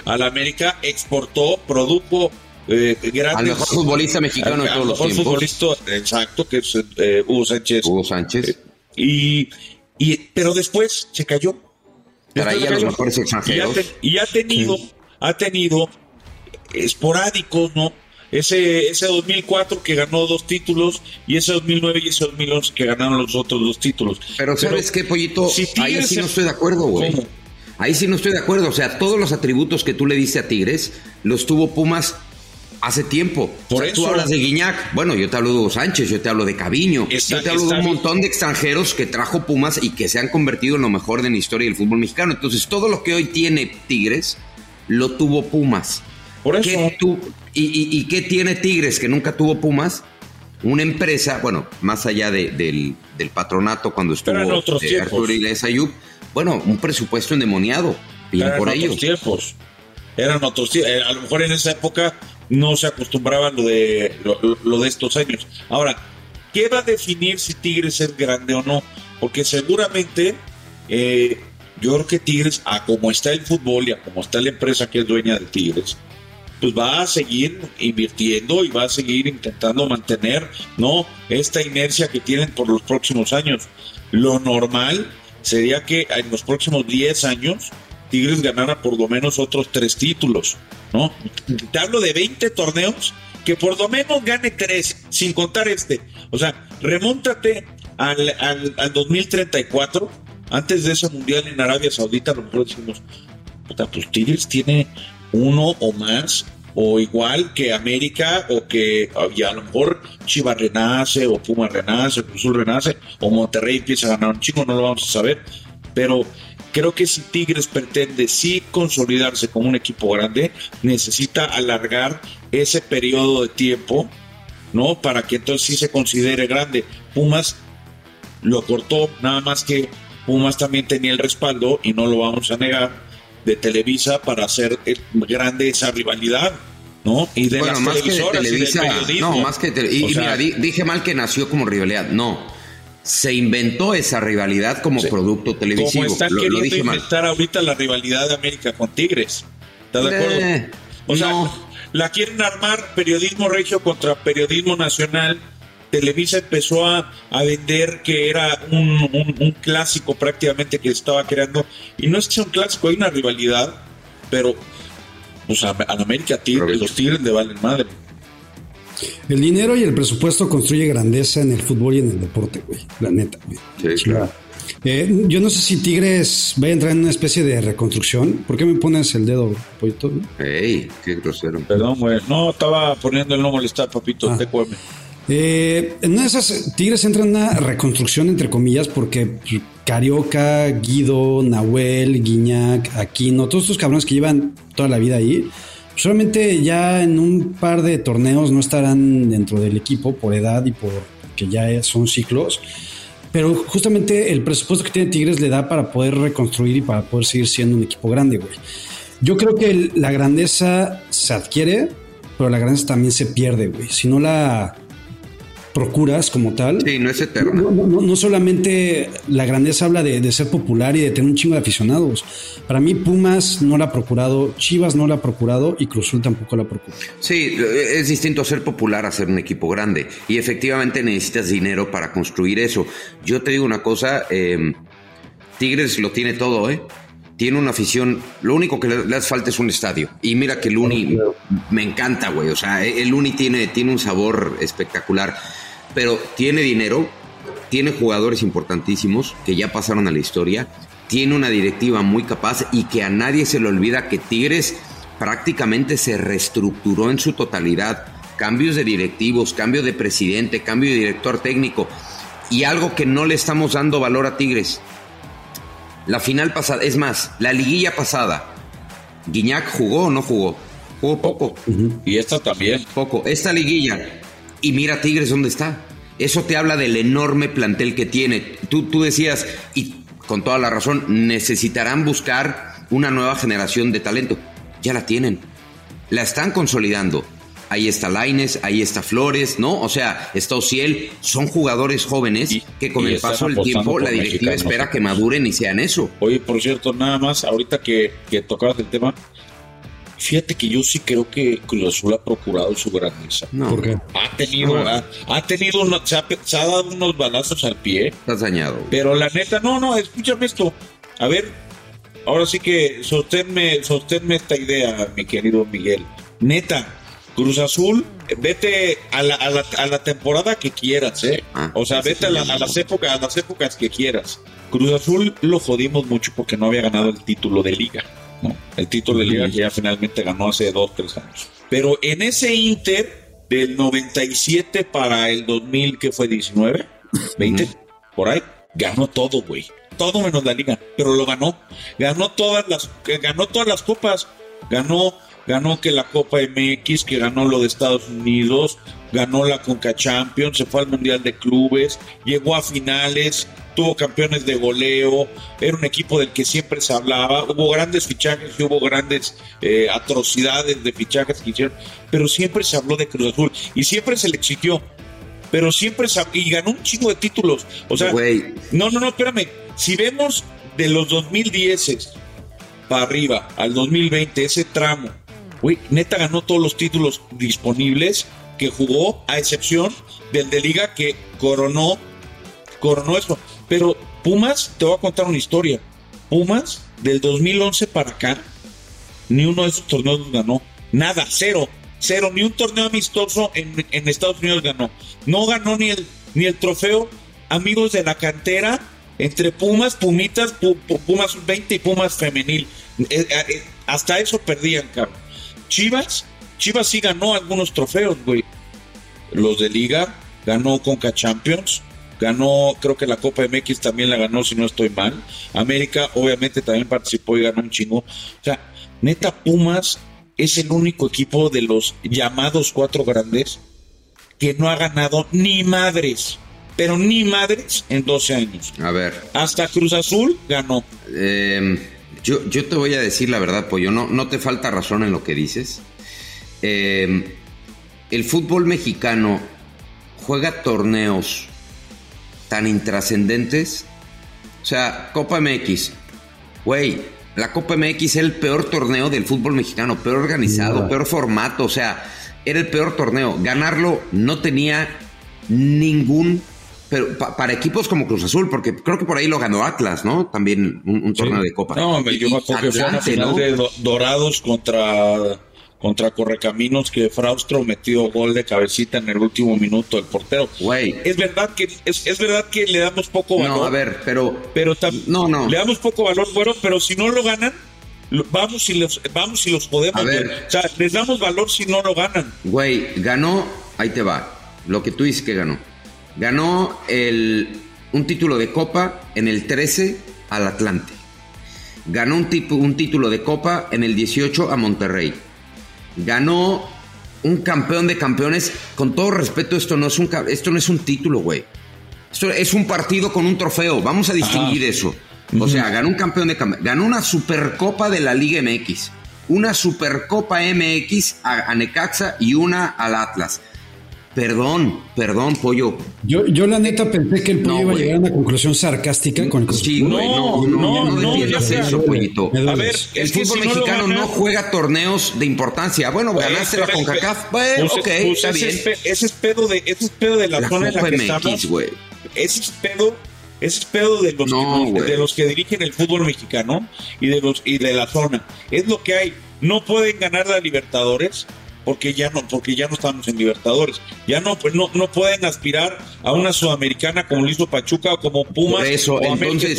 al, América, exportó, produjo eh, grandes, al mejor futbolista mexicano de todos los tiempos. Futbolista, exacto, que es eh, Hugo Sánchez. Hugo Sánchez. Eh, y, y, pero después se cayó. Traía los mejores extranjeros. Y ha, tenido, ha tenido esporádicos, ¿no? Ese, ese 2004 que ganó dos títulos y ese 2009 y ese 2011 que ganaron los otros dos títulos. Pero ¿sabes qué, Pollito? Ahí sí no estoy de acuerdo, güey. Ahí sí no estoy de acuerdo. O sea, todos los atributos que tú le diste a Tigres los tuvo Pumas hace tiempo. Por eso. Tú hablas de Guiñac. Bueno, yo te hablo de Hugo Sánchez, yo te hablo de Caviño. yo te hablo de un montón de extranjeros que trajo Pumas y que se han convertido en lo mejor de la historia del fútbol mexicano. Entonces, todo lo que hoy tiene Tigres lo tuvo Pumas. Por eso. tú, y, qué tiene Tigres que nunca tuvo Pumas? Una empresa, bueno, más allá del, patronato cuando estuvo eh, Arturo Iglesias Ayub, bueno, un presupuesto endemoniado. Bien Eran por tiempos. Eran otros tiempos. Eh, a lo mejor en esa época no se acostumbraban lo de, lo, de estos años. Ahora, ¿qué va a definir si Tigres es grande o no? Porque seguramente eh, yo creo que Tigres, a como está el fútbol y a como está la empresa que es dueña de Tigres, pues va a seguir invirtiendo y va a seguir intentando mantener no esta inercia que tienen por los próximos años. Lo normal sería que en los próximos 10 años Tigres ganara por lo menos otros tres títulos, ¿no? Te hablo de 20 torneos, que por lo menos gane tres, sin contar este. O sea, remóntate al, al, al 2034, antes de ese mundial en Arabia Saudita, a lo mejor decimos, puta, pues Tigres tiene uno o más, o igual que América, o que y a lo mejor Chivas renace, o Puma renace, o Cruzul renace, o Monterrey empieza a ganar un chico, no lo vamos a saber. Pero creo que si Tigres pretende sí consolidarse como un equipo grande, necesita alargar ese periodo de tiempo, ¿no? Para que entonces sí se considere grande. Pumas lo cortó, nada más que Pumas también tenía el respaldo, y no lo vamos a negar, de Televisa para hacer eh, grande esa rivalidad. ¿no? Y de bueno, las más que de televisoras y del Televisa, periodismo. no, más que tele- y, y sea, mira, di- dije mal que nació como rivalidad, no. Se inventó esa rivalidad como producto televisivo. Como están lo, lo queriendo dije mal. inventar ahorita la rivalidad de América con Tigres. ¿Estás de acuerdo? Eh, O sea, no. la quieren armar periodismo regio contra periodismo nacional. Televisa empezó a, a vender que era un, un- un clásico prácticamente que estaba creando. Y no es que sea un clásico, hay una rivalidad, pero pues a, a América Tigres, los Tigres le valen madre. El dinero y el presupuesto construye grandeza en el fútbol y en el deporte, güey. La neta, güey. Sí, claro. Eh, yo no sé si Tigres va a entrar en una especie de reconstrucción. ¿Por qué me pones el dedo, pollito? Ey, qué grosero. Perdón, güey. No, estaba poniendo el no molestar, papito. Ah. Te come. Eh, en una de esas, Tigres entra en una reconstrucción, entre comillas, porque pues, Carioca, Guido, Nahuel, Guiñac, Aquino, todos estos cabrones que llevan toda la vida ahí, solamente ya en un par de torneos no estarán dentro del equipo por edad y por que ya son ciclos. Pero justamente el presupuesto que tiene Tigres le da para poder reconstruir y para poder seguir siendo un equipo grande, güey. Yo creo que la grandeza se adquiere, pero la grandeza también se pierde, güey. Si no la procuras como tal. Sí, no es eterna. No, no- no solamente la grandeza habla de, de ser popular y de tener un chingo de aficionados. Para mí, Pumas no la ha procurado, Chivas no la ha procurado y Cruzul tampoco la procura. Sí, es distinto ser popular a ser un equipo grande. Y efectivamente necesitas dinero para construir eso. Yo te digo una cosa, eh, Tigres lo tiene todo, ¿eh? Tiene una afición, lo único que le, hace falta es un estadio. Y mira que el Uni me encanta, güey. O sea, el Uni tiene, tiene un sabor espectacular. Pero tiene dinero, tiene jugadores importantísimos que ya pasaron a la historia, tiene una directiva muy capaz y que a nadie se le olvida que Tigres prácticamente se reestructuró en su totalidad. Cambios de directivos, cambio de presidente, cambio de director técnico y algo que no le estamos dando valor a Tigres. La final pasada, es más, la liguilla pasada, Guiñac jugó o no jugó? Jugó poco. Y esta también. Poco. Esta liguilla. Y mira Tigres dónde está. Eso te habla del enorme plantel que tiene. Tú, tú decías, y con toda la razón, necesitarán buscar una nueva generación de talento. Ya la tienen. La están consolidando. Ahí está Laines, ahí está Flores, ¿no? O sea, está Ociel. Son jugadores jóvenes Y- que con el paso del tiempo la directiva mexicanos. espera que maduren y sean eso. Oye, por cierto, nada más, ahorita que, que tocabas el tema, fíjate que yo sí creo que Cruz Azul ha procurado su grandeza. No, ¿Por qué? Ha tenido, ha, ha tenido, uno- se ha, pe- se ha dado unos balazos al pie, estás dañado. güey. pero la neta, no, no, escúchame esto. A ver, ahora sí que sosténme, sosténme esta idea, mi querido Miguel. Neta, Cruz Azul, vete a la, a la, a la temporada que quieras, ¿eh? Ah, o sea, sí, vete a, la- a las épocas, a las épocas que quieras. Cruz Azul lo jodimos mucho porque no había ganado el título de liga. ¿no? El título de liga que ya finalmente ganó hace dos, tres años. Pero en ese Inter del 97 para el 2000, que fue 19, 20, por ahí, ganó todo, güey. Todo menos la liga, pero lo ganó. Ganó todas las, ganó todas las copas. Ganó, ganó que la Copa MX, que ganó lo de Estados Unidos, ganó la Conca Champions, se fue al Mundial de Clubes, llegó a finales, tuvo campeones de goleo, era un equipo del que siempre se hablaba, hubo grandes fichajes y hubo grandes eh, atrocidades de fichajes que hicieron, pero siempre se habló de Cruz Azul y siempre se le exigió, pero siempre se, y ganó un chingo de títulos, o sea, Güey, no, no, no, espérame. Si vemos de los 2010 para arriba al 2020, ese tramo, güey, neta ganó todos los títulos disponibles que jugó, a excepción del de Liga que coronó, coronó eso. Pero Pumas, te voy a contar una historia. Pumas, del 2011 para acá, ni uno de esos torneos ganó. Nada, cero. Cero, ni un torneo amistoso en, Estados Unidos ganó. No ganó ni el, ni el trofeo Amigos de la Cantera entre Pumas, Pumitas, Pumas 20 y Pumas Femenil. Eh, eh, eh, hasta eso perdían, cabrón. Chivas, Chivas sí ganó algunos trofeos, güey. Los de Liga, ganó Conca Champions, ganó, creo que la Copa MX también la ganó, si no estoy mal. América, obviamente, también participó y ganó un chingo. O sea, neta, Pumas es el único equipo de los llamados cuatro grandes que no ha ganado ni madres, pero ni madres en 12 años. A ver. Hasta Cruz Azul ganó. Eh, yo, yo te voy a decir la verdad, Pollo, no, no te falta razón en lo que dices. Eh, el fútbol mexicano juega torneos tan intrascendentes. O sea, Copa MX. Güey, la Copa MX es el peor torneo del fútbol mexicano, peor organizado, peor formato. O sea, era el peor torneo. Ganarlo no tenía ningún pero para equipos como Cruz Azul, porque creo que por ahí lo ganó Atlas, ¿no? También un, torneo de Copa. No, yo me acuerdo que fue una final de Dorados contra, contra Correcaminos, que Fraustro metió gol de cabecita en el último minuto, el portero. Güey. Es verdad que, es, es, verdad que le damos poco valor. No, a ver, pero. Pero no, no. Le damos poco valor, bueno, pero si no lo ganan, vamos y los, vamos y los podemos. ver. O sea, les damos valor si no lo ganan. Güey, ganó, ahí te va. Lo que tú dices que ganó. Ganó el, un título de Copa en el 13 al Atlante. Ganó un, tipo, un título de Copa en el 18 a Monterrey. Ganó un campeón de campeones. Con todo respeto, esto no es un, esto no es un título, güey. Esto es un partido con un trofeo. Vamos a distinguir eso. O sea, ganó un campeón de campeones. Ganó una supercopa de la Liga MX. Una supercopa MX a, a Necaxa y una al Atlas. Perdón, perdón, pollo. Yo, yo la neta pensé que el pollo iba a llegar a una conclusión sarcástica con el Sí, güey, no, no, no, no, eso, pollito. A ver, el fútbol mexicano no, juega torneos de importancia. Bueno, ganaste la CONCACAF, bueno, ok, está bien. Ese es pedo de, ese es pedo de la, zona en la que estamos. Güey. Ese es pedo ese es pedo de los, que, de los que dirigen el fútbol mexicano y de los y de la zona. Es lo que hay. No pueden ganar la Libertadores porque ya no, porque ya no estamos en Libertadores. Ya no, pues no, no pueden aspirar a una sudamericana como lo hizo Pachuca o como Pumas. Por eso, entonces,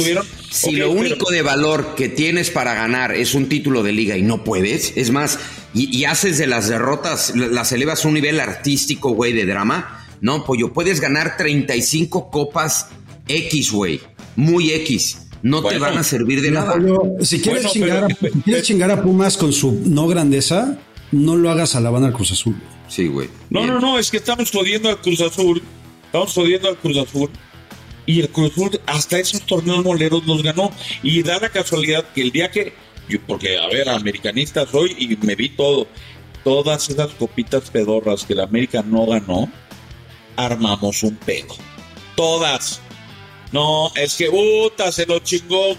si lo único de valor que tienes para ganar es un título de liga y no puedes, es más, y, haces de las derrotas, las elevas a un nivel artístico, güey, de drama, no, pollo, puedes ganar 35 copas X, güey, muy X no te van a servir de nada. si quieres, chingar, si quieres chingar a Pumas con su no grandeza, no lo hagas a la banda al Cruz Azul. Sí, güey. No, no, no, es que estamos jodiendo al Cruz Azul. Estamos jodiendo al Cruz Azul. Y el Cruz Azul hasta esos torneos moleros los ganó. Y da la casualidad que el día que. Yo, porque, a ver, americanista soy y me vi todo. Todas esas copitas pedorras que la América no ganó, armamos un pedo. Todas. No, es que puta, se lo chingó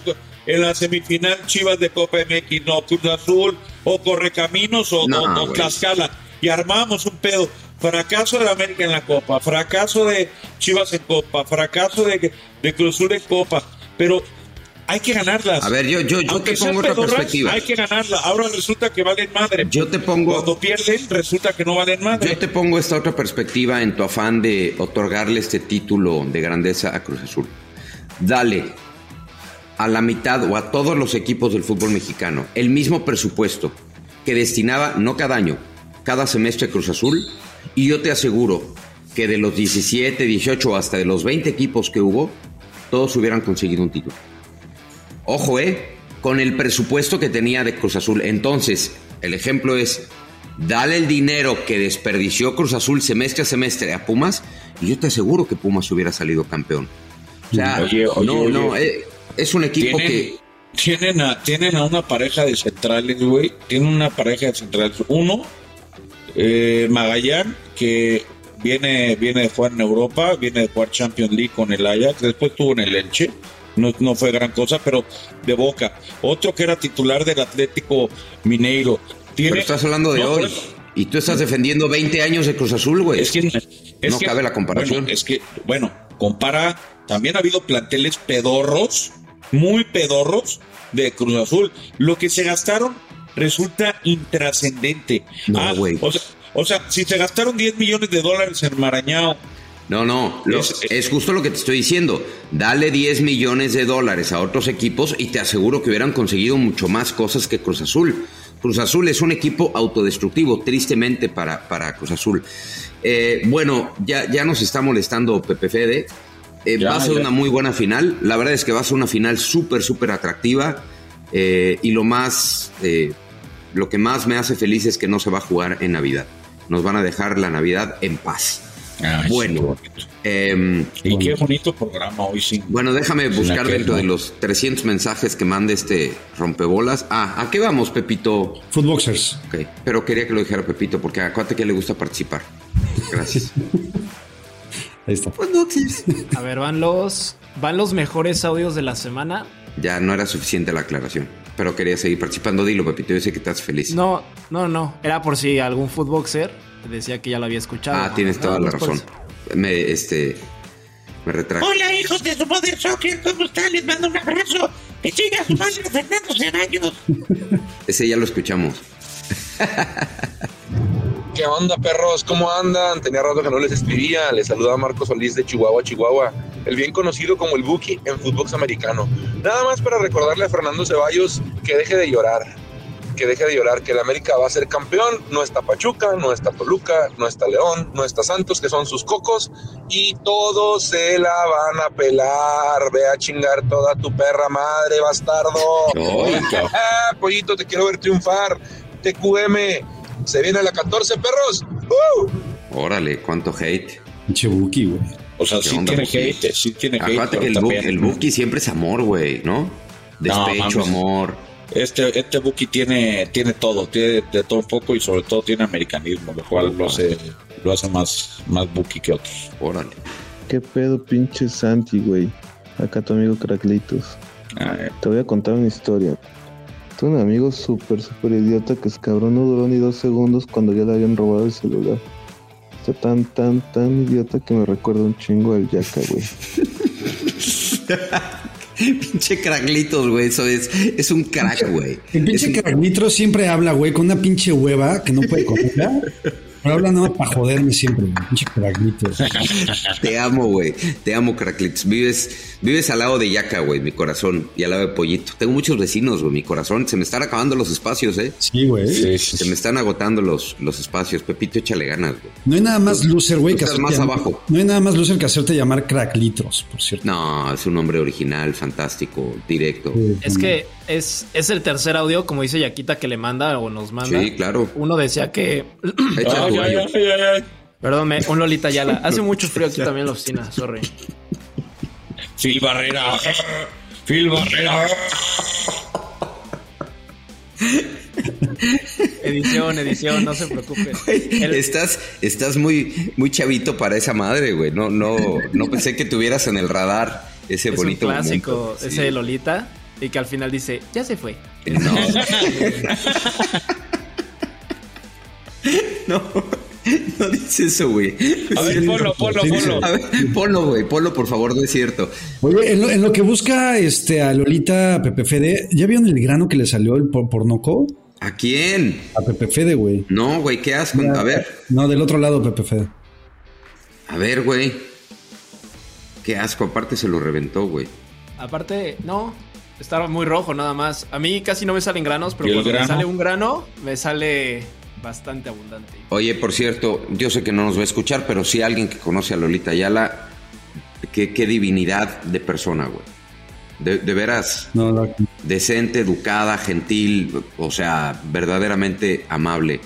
en la semifinal Chivas de Copa MX, no, Cruz Azul, o Correcaminos o, o, Tlaxcala. Y armamos un pedo. Fracaso de América en la Copa, fracaso de Chivas en Copa, fracaso de, de Cruz Azul en Copa. Pero hay que ganarlas. A ver, yo, yo, yo te pongo otra perspectiva. Hay que ganarlas. Ahora resulta que valen madre. Yo te pongo. Cuando pierden, resulta que no valen madre. Yo te pongo esta otra perspectiva en tu afán de otorgarle este título de grandeza a Cruz Azul. Dale a la mitad o a todos los equipos del fútbol mexicano el mismo presupuesto que destinaba, no cada año, cada semestre Cruz Azul, y yo te aseguro que de los 17, 18 hasta de los 20 equipos que hubo, todos hubieran conseguido un título. Ojo, ¿eh? Con el presupuesto que tenía de Cruz Azul. Entonces, el ejemplo es, dale el dinero que desperdició Cruz Azul semestre a semestre a Pumas, y yo te aseguro que Pumas hubiera salido campeón. O sea, no, no, eh, es un equipo que. Tienen a, tienen a una pareja de centrales, güey. Tienen una pareja de centrales. Uno, eh, Magallán, que viene, viene de jugar en Europa, viene de jugar Champions League con el Ajax, después estuvo en el Elche. No, no, fue gran cosa, pero de boca. Otro que era titular del Atlético Mineiro. pero estás hablando de hoy. Y tú estás defendiendo 20 años de Cruz Azul, güey. Es que, no cabe la comparación. es que, bueno, compara, también ha habido planteles pedorros, muy pedorros de Cruz Azul. Lo que se gastaron resulta intrascendente. No, Ah, o, sea, o sea, si se gastaron 10 millones de dólares en Marañao, No, no, Es- es, justo lo que te estoy diciendo. Dale 10 millones de dólares a otros equipos y te aseguro que hubieran conseguido mucho más cosas que Cruz Azul. Cruz Azul es un equipo autodestructivo, tristemente para, para Cruz Azul. Eh, bueno, ya, ya nos está molestando Pepe Fede. Eh, Ya, va a ser ya. una muy buena final. La verdad es que va a ser una final súper, súper atractiva. Eh, y lo más, eh, lo que más me hace feliz es que no se va a jugar en Navidad. Nos van a dejar la Navidad en paz. Ay, Bueno. sí. Em, Y qué bonito programa hoy sin. bueno, déjame sin buscar dentro de los 300 mensajes que mande este rompebolas. Ah, ¿a qué vamos, Pepito? Footboxers. Ok, pero quería que lo dijera Pepito porque acuérdate que le gusta participar. Gracias. Ahí está. A ver, van los, van los mejores audios de la semana. ya no era suficiente la aclaración, pero quería seguir participando. Dilo, Pepito, yo sé que estás feliz. No, no, no. Era por si algún footboxer decía que ya lo había escuchado. ah, tienes Nada toda la por razón. Me, este, me retracto. Hola hijos de su Mother Soccer, ¿cómo están? Les mando un abrazo. Que siga su madre Fernando Ceballos. Ese ya lo escuchamos. ¿Qué onda, perros? ¿Cómo andan? Tenía rato que no les escribía. Les saluda Marcos Solís de Chihuahua, Chihuahua. El bien conocido como el Buki en fútbol americano. Nada más para recordarle a Fernando Ceballos que deje de llorar. Que deje de llorar, que el América va a ser campeón. No está Pachuca, no está Toluca, no está León, no está Santos, que son sus cocos. Y todos se la van a pelar. Ve a chingar toda tu perra madre, bastardo. Ah, pollito, te quiero ver triunfar. TQM, se viene la 14, perros. ¡Uh! Órale, cuánto hate. Pinche Buki, güey. O sea, ¿Qué sí onda, tiene Buki? hate, sí tiene hate. Acuérdate que el, el Buki siempre es amor, güey, ¿no? Despecho, amor. Este, este Buki tiene, tiene todo, tiene de todo un poco y sobre todo tiene americanismo, lo cual lo hace, lo hace más, más Buki que otros. Órale. ¿Qué pedo, pinche Santi, güey? Acá tu amigo Craclitos. Ay, Te voy a contar una historia. Tengo un amigo súper, súper idiota que es cabrón, no duró ni dos segundos cuando ya le habían robado el celular. Está tan, tan, tan idiota que me recuerda un chingo al Yaka, güey. Pinche craglitos, güey. Eso es, es un crack, güey. El Es pinche un- Carnitro siempre habla, güey, con una pinche hueva que no puede comerla. Pero habla nada más para joderme siempre, güey. Pinche Carnitro. Te amo, güey. Te amo, Cracklitos. Vives, vives al lado de Yaca, güey, mi corazón. Y al lado de Pollito. Tengo muchos vecinos, güey, mi corazón. Se me están acabando los espacios, ¿eh? Sí, güey. sí, sí, Se me están agotando los, los espacios. Pepito, échale ganas, güey. No hay nada más loser, güey, que estás hacerte más llamar- abajo. No hay nada más loser que hacerte llamar Cracklitros, por cierto. No, es un nombre original, fantástico, directo. Es que es, es el tercer audio, como dice Yaquita, que le manda o nos manda. Sí, claro. Uno decía que. Ay, ay, gallo. ay, ay, ay. Perdón, me- un Lolita Yala. Hace mucho frío aquí también en la oficina, sorry. Phil Barrera. Phil Barrera. Edición, edición, no se preocupe. El- Estás, estás muy, muy chavito para esa madre, güey. No, no, no pensé que tuvieras en el radar ese es un bonito clásico, momento. Sí. ese de Lolita. Y que al final dice, ya se fue. No. no, no dice eso, güey. A ver, ponlo, ponlo, ponlo. A ver, ponlo, güey, ponlo, por favor, no es cierto. Oye, en lo, en lo que busca este a Lolita Pepe Fede, ¿ya vieron el grano que le salió el por pornoco? ¿A quién? A Pepe Fede, güey. No, güey, qué asco. A ver, No, del otro lado, Pepe Fede. a ver, güey. Qué asco, aparte se lo reventó, güey. Aparte, no, estaba muy rojo nada más. A mí casi no me salen granos, ¿Y pero el cuando me grano? sale un grano, me sale bastante abundante. Oye, por cierto, yo sé que no nos va a escuchar, pero sí alguien que conoce a Lolita Ayala, qué, qué divinidad de persona, güey. De, de veras, No, no. decente, educada, gentil, o sea, verdaderamente amable.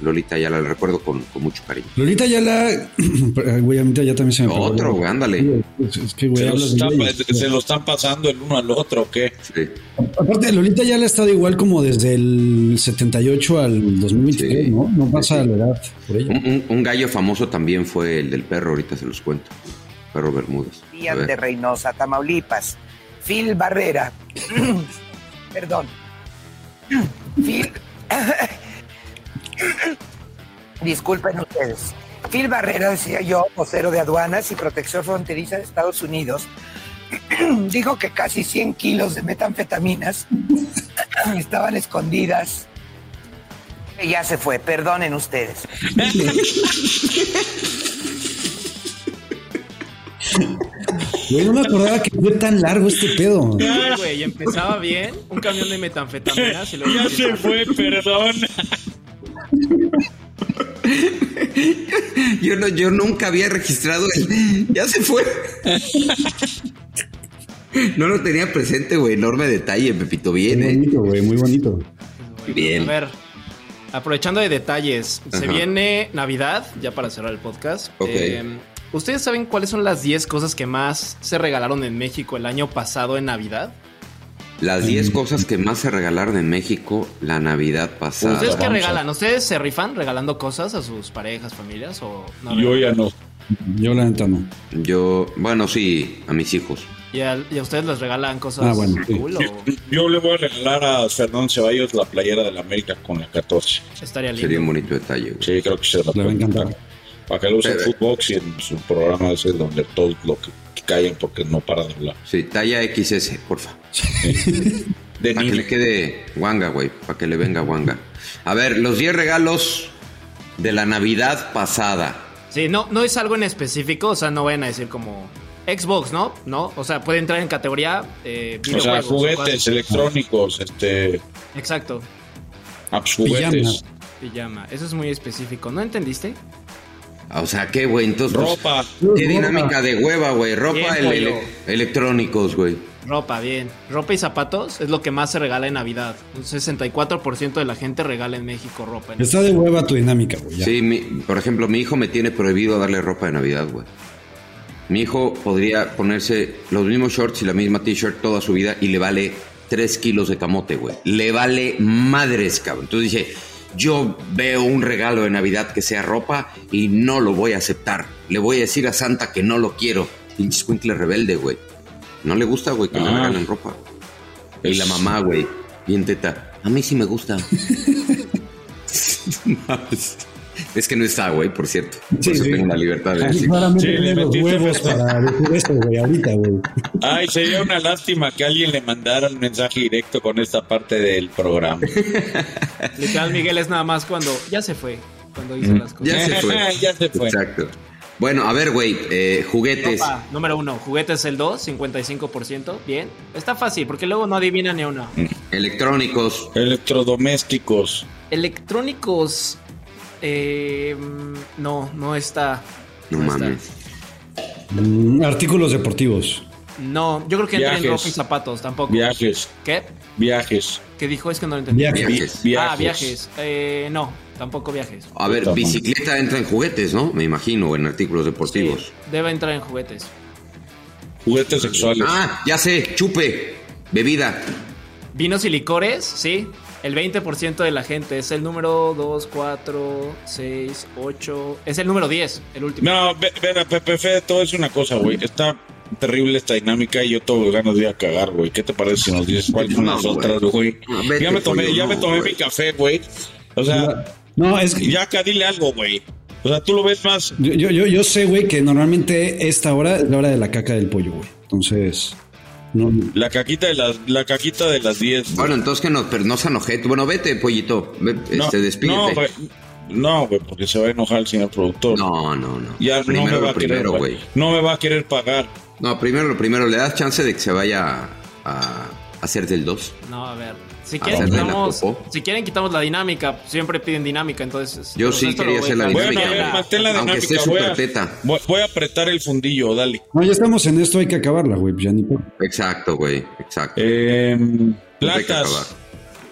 Lolita Ayala, la recuerdo con, con mucho cariño. Lolita ya la. Güey, a mí ya también se me. Otro, güey, ándale. Es, que, güey, ¿Se los, están. ¿Se lo están pasando el uno al otro o qué? Sí. Aparte, Lolita ya la ha estado igual como desde el 78 al 2023, Sí. ¿no? No pasa Sí, sí. la edad por ella. Un, un- un gallo famoso también fue el del perro, ahorita se los cuento. Perro Bermúdez. Díaz de Reynosa, Tamaulipas. Phil Barrera. Perdón. Phil. Disculpen ustedes. Phil Barrera, decía yo, vocero de aduanas y protección fronteriza de Estados Unidos, dijo que casi 100 kilos de metanfetaminas estaban escondidas. Ya se fue, perdonen ustedes. Güey, no me acordaba que fue tan largo este pedo. Güey, empezaba bien, un camión de metanfetaminas y luego Ya se fue, perdón. Yo, no, yo nunca había registrado el. Ya se fue. No lo tenía presente, güey. Enorme detalle, Pepito. Bien, Muy bonito, güey, muy bonito. Bien. A ver, aprovechando de detalles, se viene Navidad, ya para cerrar el podcast. Ok. Eh, ¿Ustedes saben cuáles son las 10 cosas que más se regalaron en México el año pasado en Navidad? Las 10 cosas que más se regalaron en México la Navidad pasada. ¿Ustedes qué regalan? ¿Ustedes se rifan regalando cosas a sus parejas, familias o no? Yo ya no. Yo la neta no. Yo, bueno, sí, a mis hijos. ¿Y a, y a ustedes les regalan cosas Ah, bueno, sí. cool o Yo le voy a regalar a Fernando Ceballos la playera de la América con la 14. estaría lindo? Sería un bonito detalle, güey. Sí, creo que se la Le va a puede encantar. Para que lo use en Footbox y en su programa ese donde todos lo que callen porque no para de hablar. Sí, talla XS, porfa. De Para que le quede guanga, güey. Para que le venga guanga. A ver, los 10 regalos de la Navidad pasada. Sí, no, no es algo en específico, o sea, no vayan a decir como Xbox, ¿no? No, o sea, puede entrar en categoría eh, O sea, o juguetes electrónicos, este, Exacto, apps, juguetes, pijama. Eso es muy específico. ¿No entendiste? O sea, ¿qué, güey? Entonces, pues, ropa. qué dinámica de hueva, güey. Ropa, Bien, electrónicos, güey. Ropa, bien. Ropa y zapatos es lo que más se regala en Navidad. Un 64% de la gente regala en México ropa. en- Está de hueva tu dinámica, güey. Sí, mi- por ejemplo, mi hijo me tiene prohibido darle ropa de Navidad, güey. Mi hijo podría ponerse los mismos shorts y la misma t-shirt toda su vida y le vale 3 kilos de camote, güey. Le vale madres, cabrón. Entonces dice, yo veo un regalo de Navidad que sea ropa y no lo voy a aceptar. Le voy a decir a Santa que no lo quiero. Pinche escuincle rebelde, güey. No le gusta, güey, que le Ah. regalen ropa. Y la mamá, güey, bien teta. A mí sí me gusta. es que no está, güey, por cierto. Por Sí, eso sí. tengo la libertad de decir. Claramente Sí, le los metiste huevos para decir esto, güey, ahorita, güey. Ay, sería una lástima que alguien le mandara un mensaje directo con esta parte del programa. Literal, Miguel es nada más cuando ya se fue. Cuando hizo las cosas. Ya se fue. Ya se fue. Exacto. Bueno, a ver, güey, eh, juguetes. Número uno, juguetes el 2, 55%. Bien. Está fácil, porque luego no adivina ni una. Electrónicos. Electrodomésticos. Electrónicos. Eh, no, no está. No mames. Mm, artículos deportivos. No, yo creo que entra en Viajes. ropa y zapatos tampoco. Viajes. ¿Qué? Viajes. ¿Qué dijo? Es que no lo entendí. Viajes. Viajes. Vi- Ah, viajes. Eh, no, tampoco viajes. A ver, bicicleta entra en juguetes, ¿no? Me imagino, en artículos deportivos. Sí, debe entrar en juguetes. Juguetes sexuales. Ah, ya sé, chupe, bebida. Vinos y licores, sí. El 20% de la gente es el número 2, 4, 6, 8. Es el número 10, el último. No, ve- ver, Pepe Fe, todo es una cosa, güey. Está terrible esta dinámica y yo tengo ganas de ir a cagar, güey. ¿Qué te parece si nos dices cuáles son No, las güey. otras, güey? Ya me tomé, ya me tomé mi café, güey. O sea, No, es que ya acá dile algo, güey. O sea, tú lo ves más. yo, yo, yo, yo sé, güey, que normalmente esta hora es la hora de la caca del pollo, güey. Entonces, no, La caquita de las, la caquita de las 10. Bueno, entonces que no, pero no se enoje. Bueno, vete, pollito. No, este, no, despídete. güey. No, güey, porque se va a enojar el señor productor. No, no, no. Ya primero no me va lo a querer, primero, güey. güey. No me va a querer pagar. No, primero lo primero. Le das chance de que se vaya a, a hacer del 2. No, a ver. Si A quieren, hacerle la quitamos, popó. si quieren, quitamos la dinámica. Siempre piden dinámica, entonces. Yo sí quería hacer la dinámica. Bueno, a ver, mantén la Aunque esté dinámica. Voy a, teta. voy, voy a apretar el fundillo, dale. no, ya estamos en esto, hay que acabarla, güey. pues Ya ni por- Exacto, güey. Exacto. Eh, acabar. plantas.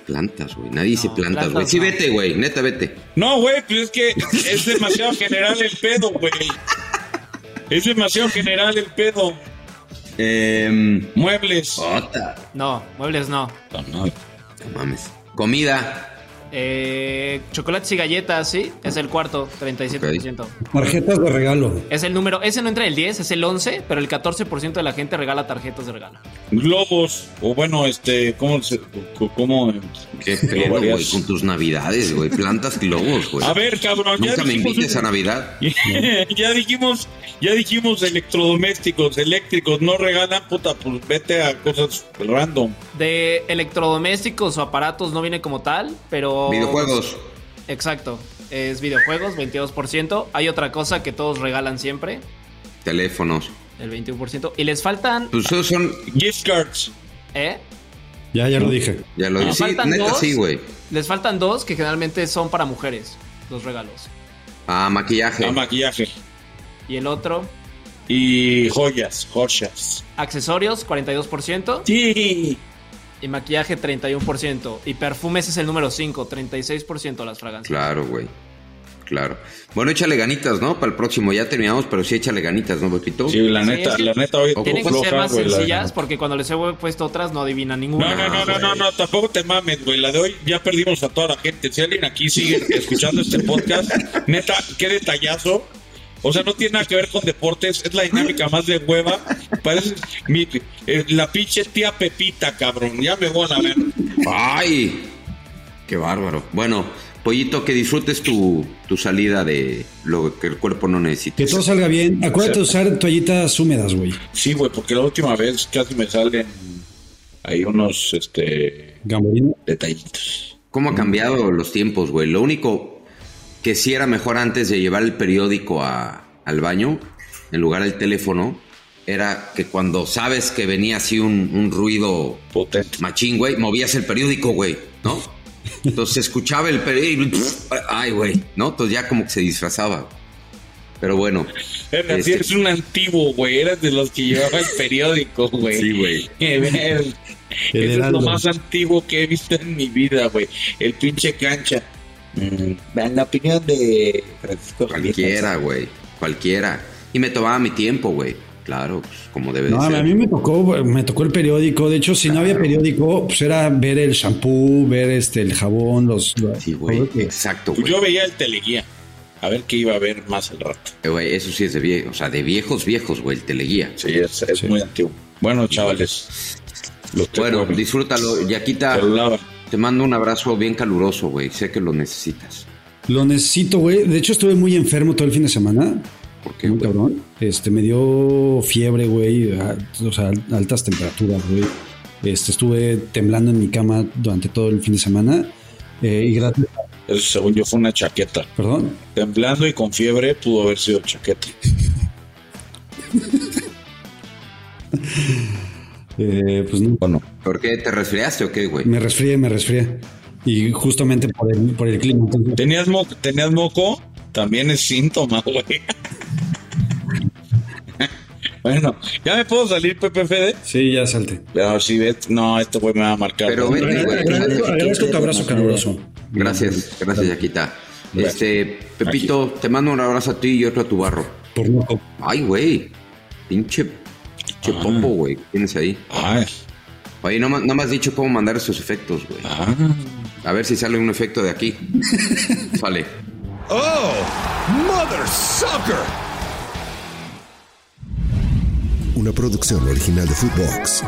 Plantas, güey. Nadie dice No, plantas, güey. Sí, no. vete, güey. Neta, vete. No, güey, pues es que es demasiado general el pedo, güey. Es demasiado general el pedo. Eh, Muebles. Ota. No, muebles no. No mames. Comida. Eh, chocolates y galletas, sí, es el cuarto, 37%. Tarjetas de regalo. Es el número, ese no entra en el 10, es el 11, pero el 14% de la gente regala tarjetas de regalo. Globos, o bueno, este, ¿cómo se, cómo, Qué pedo, güey, con tus navidades, güey. Plantas globos, güey. A ver, cabrón, ya Nunca me dijimos- invites a Navidad. ya dijimos, ya dijimos electrodomésticos, eléctricos, no regalan, puta, pues vete a cosas random. De electrodomésticos o aparatos no viene como tal, pero... Videojuegos. Exacto, es videojuegos, 22%. Hay otra cosa que todos regalan siempre, Teléfonos. el 21%. Y les faltan... Pues esos son. Gift cards. ¿Eh? Ya, ya lo dije. Ya lo Les dije. Sí, neta, dos. sí, güey. Les faltan dos que generalmente son para mujeres, los regalos. Ah, maquillaje. A maquillaje. Y el otro, Y joyas, joyas. accesorios, 42%. Sí. Y maquillaje, 31%. Y perfumes es el número 5, 36% las fragancias. Claro, güey. Claro. Bueno, échale ganitas, ¿no? Para el próximo ya terminamos, pero sí échale ganitas, ¿no, Pepito? Sí, la neta, la neta hoy Tienen que ser más sencillas porque cuando les he puesto otras no adivinan ninguna. No, no, no, no, no, no, tampoco te mames, güey. La de hoy ya perdimos a toda la gente. Si alguien aquí sigue escuchando este podcast, neta, qué detallazo. O sea, no tiene nada que ver con deportes, es la dinámica más de hueva. Parece mi- eh, la pinche tía Pepita, cabrón. Ya me van a ver. ¡Ay! ¡Qué bárbaro! Bueno, Pollito, que disfrutes tu, tu salida de lo que el cuerpo no necesita. Que todo salga bien. Acuérdate de usar toallitas húmedas, güey. Sí, güey, porque la última vez casi me salen ahí unos este detallitos. ¿Cómo ha cambiado los tiempos, güey? Lo único que sí era mejor antes de llevar el periódico a- al baño, en lugar del teléfono, era que cuando sabes que venía así un, un ruido Potente. machín, güey, movías el periódico, güey, ¿no? Entonces se escuchaba el periódico, ay, güey, ¿no? Entonces ya como que se disfrazaba. Pero bueno. Era, sí, este, eres un antiguo, güey. Eras de los que llevaba el periódico, güey. Sí, güey. Eso es lo más antiguo que he visto en mi vida, güey. El pinche cancha. Mm, en la opinión de Francisco Cualquiera, güey. Cualquiera. Y me tomaba mi tiempo, güey. Claro, pues, como debe No, de ser. a mí me tocó, me tocó el periódico. De hecho, si no había periódico, pues era ver el shampoo, ver este el jabón, los. Sí, güey. Exacto, Pues güey. yo veía el teleguía. A ver qué iba a ver más al rato. Eh, güey, Eso sí es de viejos, o sea, de viejos, viejos, güey, el teleguía. Sí, es, es muy antiguo. Bueno, chavales. Los Bueno, disfrútalo. Yaquita, celular. Te mando un abrazo bien caluroso, güey. Sé que lo necesitas. Lo necesito, güey. De hecho, estuve muy enfermo todo el fin de semana. ¿Por qué, güey? cabrón. Este, me dio fiebre, güey. O sea, altas temperaturas, güey. Este, estuve temblando en mi cama durante todo el fin de semana. Eh, y gracias. Eso, según yo, fue una chaqueta. Perdón. Temblando y con fiebre pudo haber sido chaqueta. Eh, pues no. Bueno, ¿Por qué? ¿Te resfriaste o qué, güey? Me resfrié, me resfrié. Y justamente por el, por el clima. ¿tenías, mo ¿tenías moco? También es síntoma, güey. bueno, ¿ya me puedo salir, Pepe Fede? Sí, ya salte. Pero si ves, no, este güey me va a marcar. Pero vete, güey. Agradezco, agradezco tu abrazo caluroso. Gracias, gracias, Yaquita. Este, Pepito, te mando un abrazo a ti y otro a tu barro. Por loco. Ay, güey. Pinche, pinche Ah. popo, güey. ¿qué Tienes ahí. Ay, Oye, no, no me has dicho cómo mandar esos efectos, güey. ah. A ver si sale un efecto de aquí. Sale. Oh, mother sucker! Una producción original de Footbox.